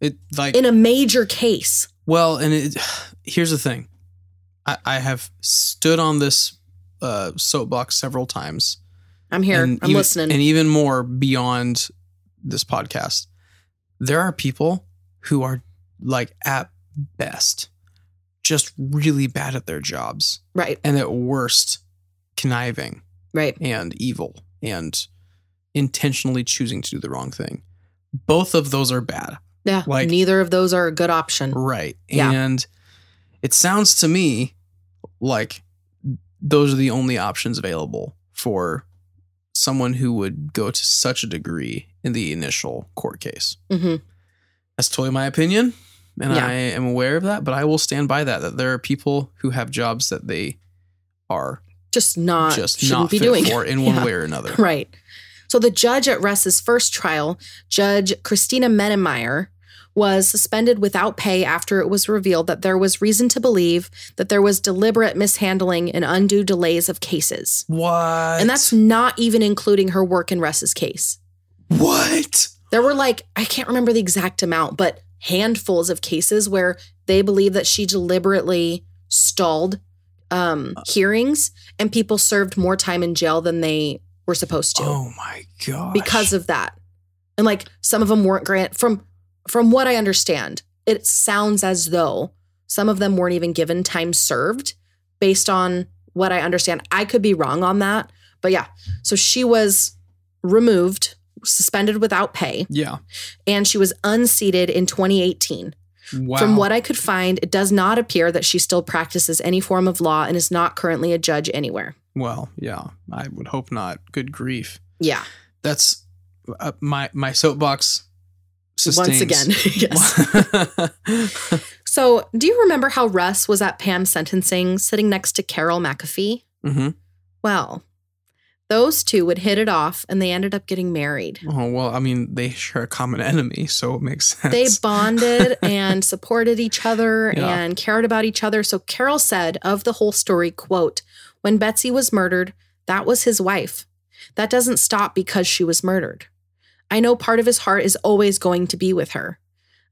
It like in a major case. Well, and it, [sighs] here's the thing. I, I have stood on this uh, soapbox several times. I'm here. I'm even- listening. And even more beyond this podcast. There are people who are like at best just really bad at their jobs right, and at worst conniving right. and evil and intentionally choosing to do the wrong thing. Both of those are bad. Yeah. Like- neither of those are a good option. Right. Yeah. And it sounds to me like those are the only options available for someone who would go to such a degree in the initial court case. hmm That's totally my opinion. And Yeah. I am aware of that, but I will stand by that, that there are people who have jobs that they are Just not just shouldn't not be fit doing for in [laughs] one Yeah. way or another. [laughs] Right. So the judge at Russ's first trial, Judge Christina Mennemeyer, was suspended without pay after it was revealed that there was reason to believe that there was deliberate mishandling and undue delays of cases. What? And that's not even including her work in Russ's case. what? There were like, I can't remember the exact amount, but handfuls of cases where they believe that she deliberately stalled um, hearings and people served more time in jail than they were supposed to Oh my god. because of that. And like some of them weren't grant from from what I understand, it sounds as though some of them weren't even given time served based on what I understand. I could be wrong on that, but yeah. So she was removed, suspended without pay, Yeah. and she was unseated in 2018. Wow. From what I could find, it does not appear that she still practices any form of law and is not currently a judge anywhere. Well, yeah, I would hope not. Good grief. Yeah. That's uh, my my soapbox. Sustains. Once again. [laughs] yes. [laughs] So, do you remember how Russ was at Pam's sentencing sitting next to Carol McAfee? hmm Well, Those two would hit it off and they ended up getting married. Oh well, I mean, they share a common enemy, so it makes sense. They bonded [laughs] and supported each other Yeah. and cared about each other. So Carol said of the whole story, quote, when Betsy was murdered, that was his wife. That doesn't stop because she was murdered. I know part of his heart is always going to be with her.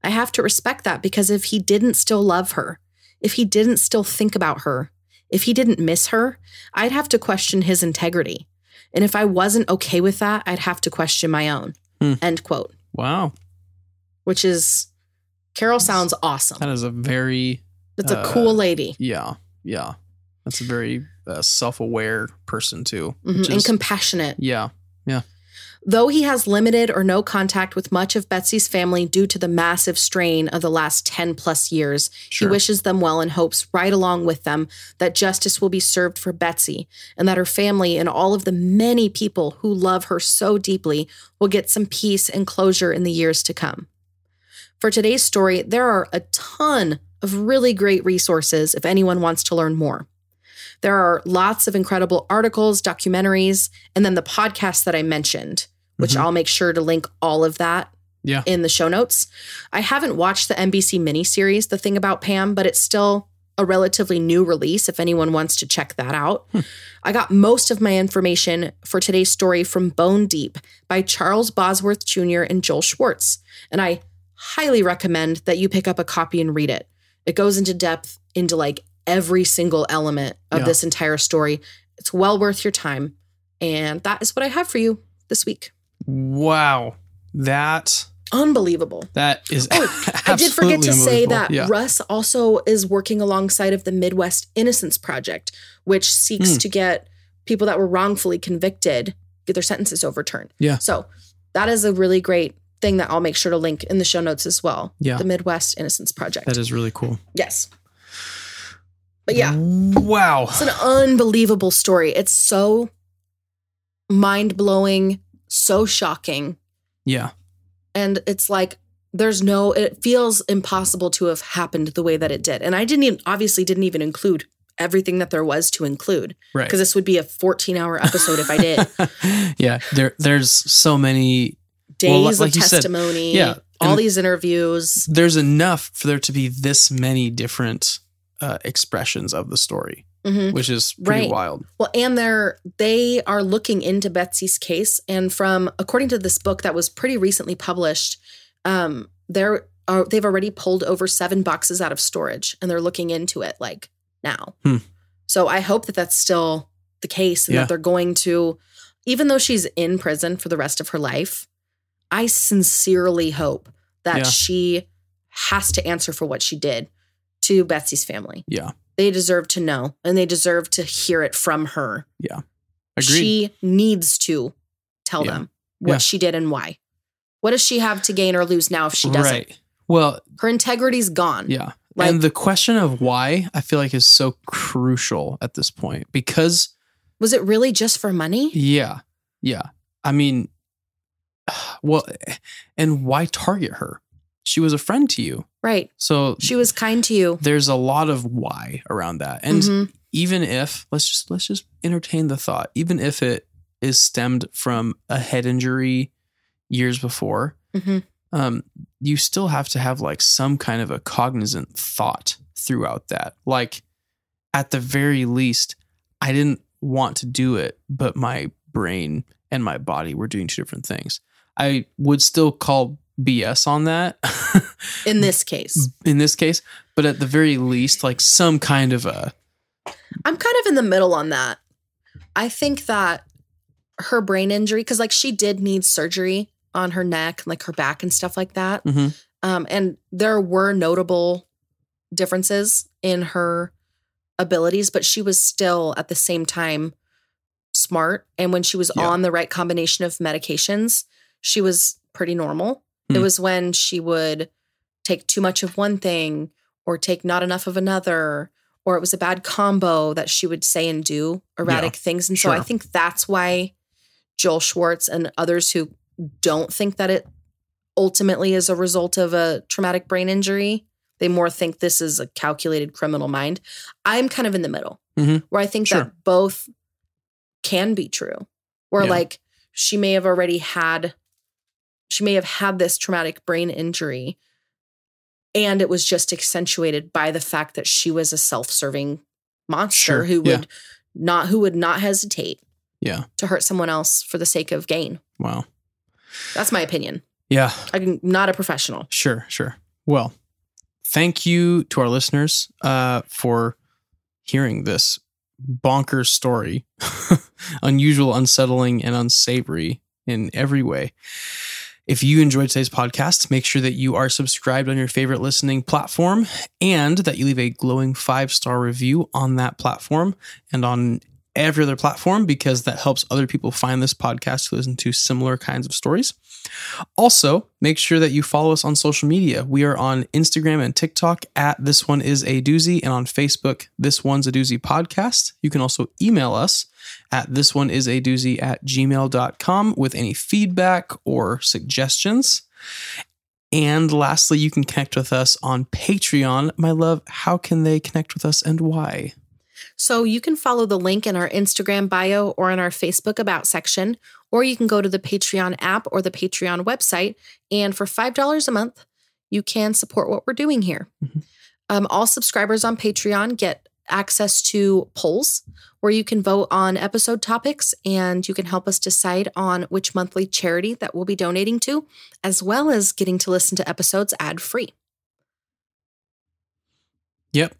I have to respect that because if he didn't still love her, if he didn't still think about her, if he didn't miss her, I'd have to question his integrity. And if I wasn't okay with that, I'd have to question my own. Hmm. End quote. wow, Which is, Carol sounds awesome. that is a very That's a uh, cool lady yeah, yeah. That's a very uh, self-aware person too. Mhm, which and compassionate. Yeah. yeah, Though he has limited or no contact with much of Betsy's family due to the massive strain of the last 10 plus years, sure. he wishes them well and hopes, right along with them, that justice will be served for Betsy and that her family and all of the many people who love her so deeply will get some peace and closure in the years to come. For today's story, there are a ton of really great resources if anyone wants to learn more. There are lots of incredible articles, documentaries, and then the podcast that I mentioned, which Mhm. I'll make sure to link all of that Yeah. in the show notes. I haven't watched the NBC miniseries, The Thing About Pam, but it's still a relatively new release if anyone wants to check that out. I got most of my information for today's story from Bone Deep by Charles Bosworth Jr. and Joel Schwartz, and I highly recommend that you pick up a copy and read it. It goes into depth into like every single element of Yeah. this entire story. It's well worth your time. And that is what I have for you this week. Wow, that Unbelievable. that is. Oh, I [laughs] did forget to say that Yeah. Russ also is working alongside of the Midwest Innocence Project, which seeks Hmm. to get people that were wrongfully convicted get their sentences overturned. Yeah. So that is a really great thing that I'll make sure to link in the show notes as well. Yeah. The Midwest Innocence Project. That is really cool. yes. But yeah, Wow. it's an unbelievable story. It's so mind blowing, so shocking. Yeah. and it's like there's no it feels impossible to have happened the way that it did and i didn't even obviously didn't even include everything that there was to include Right. because this would be a 14 hour episode if i did [laughs] yeah. There. There's so many. days Well, like- like of you said, testimony yeah, all these interviews There's enough for there to be this many different uh, expressions of the story, Mhm. which is pretty Right. wild. well and they're they are looking into betsy's case and from according to this book that was pretty recently published um they're are, they've already pulled over seven boxes out of storage and they're looking into it like now Hmm. so i hope that that's still the case and Yeah. that they're going to even though she's in prison for the rest of her life i sincerely hope that Yeah. she has to answer for what she did to betsy's family Yeah. They deserve to know and they deserve to hear it from her Yeah. Agreed. she needs to tell Yeah. them what Yeah. she did and why. What does she have to gain or lose now if she doesn't? Right. Well, Her integrity's gone. yeah. Like- and the question of why I feel like is so crucial at this point because Was it really just for money? yeah, yeah. I mean, [sighs] well, and why target her? She was a friend to you, Right. so She was kind to you. there's a lot of why around that, and Mhm. even if let's just let's just entertain the thought, even if it is stemmed from a head injury years before, Mhm. um, you still have to have like some kind of a cognizant thought throughout that. Like, at the very least, I didn't want to do it, but my brain and my body were doing two different things. I would still call BS on that [laughs] In this case, in this case, but at the very least, like some kind of a I'm kind of in the middle on that. I think that her brain injury, because like she did need surgery on her neck, like her back and stuff like that. Mhm. Um, and there were notable differences in her abilities, but she was still at the same time smart. And when she was Yeah. on the right combination of medications, she was pretty normal. It Hmm. was when she would take too much of one thing or take not enough of another, or it was a bad combo that she would say and do erratic things. And so I think that's why Joel Schwartz and others who don't think that it ultimately is a result of a traumatic brain injury, they more think this is a calculated criminal mind. I'm kind of in the middle Mhm. where I think Sure. that both can be true. where Yeah. like she may have already had she may have had this traumatic brain injury and it was just accentuated by the fact that she was a self-serving monster Sure, who yeah. would not who would not hesitate Yeah. to hurt someone else for the sake of gain Wow. that's my opinion Yeah. i'm not a professional Sure, sure. Well, thank you to our listeners uh, for hearing this bonkers story, [laughs] unusual, unsettling, and unsavory in every way. If you enjoyed today's podcast, make sure that you are subscribed on your favorite listening platform and that you leave a glowing five star review on that platform and on every other platform because that helps other people find this podcast to listen to similar kinds of stories. Also, make sure that you follow us on social media. We are on Instagram and TikTok at This One Is a Doozy and on Facebook, This One's a Doozy Podcast. You can also email us at This One Is a Doozy at gmail.com with any feedback or suggestions. And lastly, you can connect with us on Patreon. My love, how can they connect with us and why? So you can follow the link in our Instagram bio or in our Facebook About section, or you can go to the Patreon app or the Patreon website. And for $5 a month, you can support what we're doing here. Mhm. Um, all subscribers on Patreon get access to polls where you can vote on episode topics and you can help us decide on which monthly charity that we'll be donating to, as well as getting to listen to episodes ad free. Yep.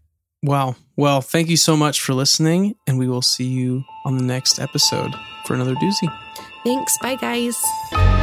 Wow. Well, thank you so much for listening, and we will see you on the next episode for another doozy. Thanks. Bye, guys.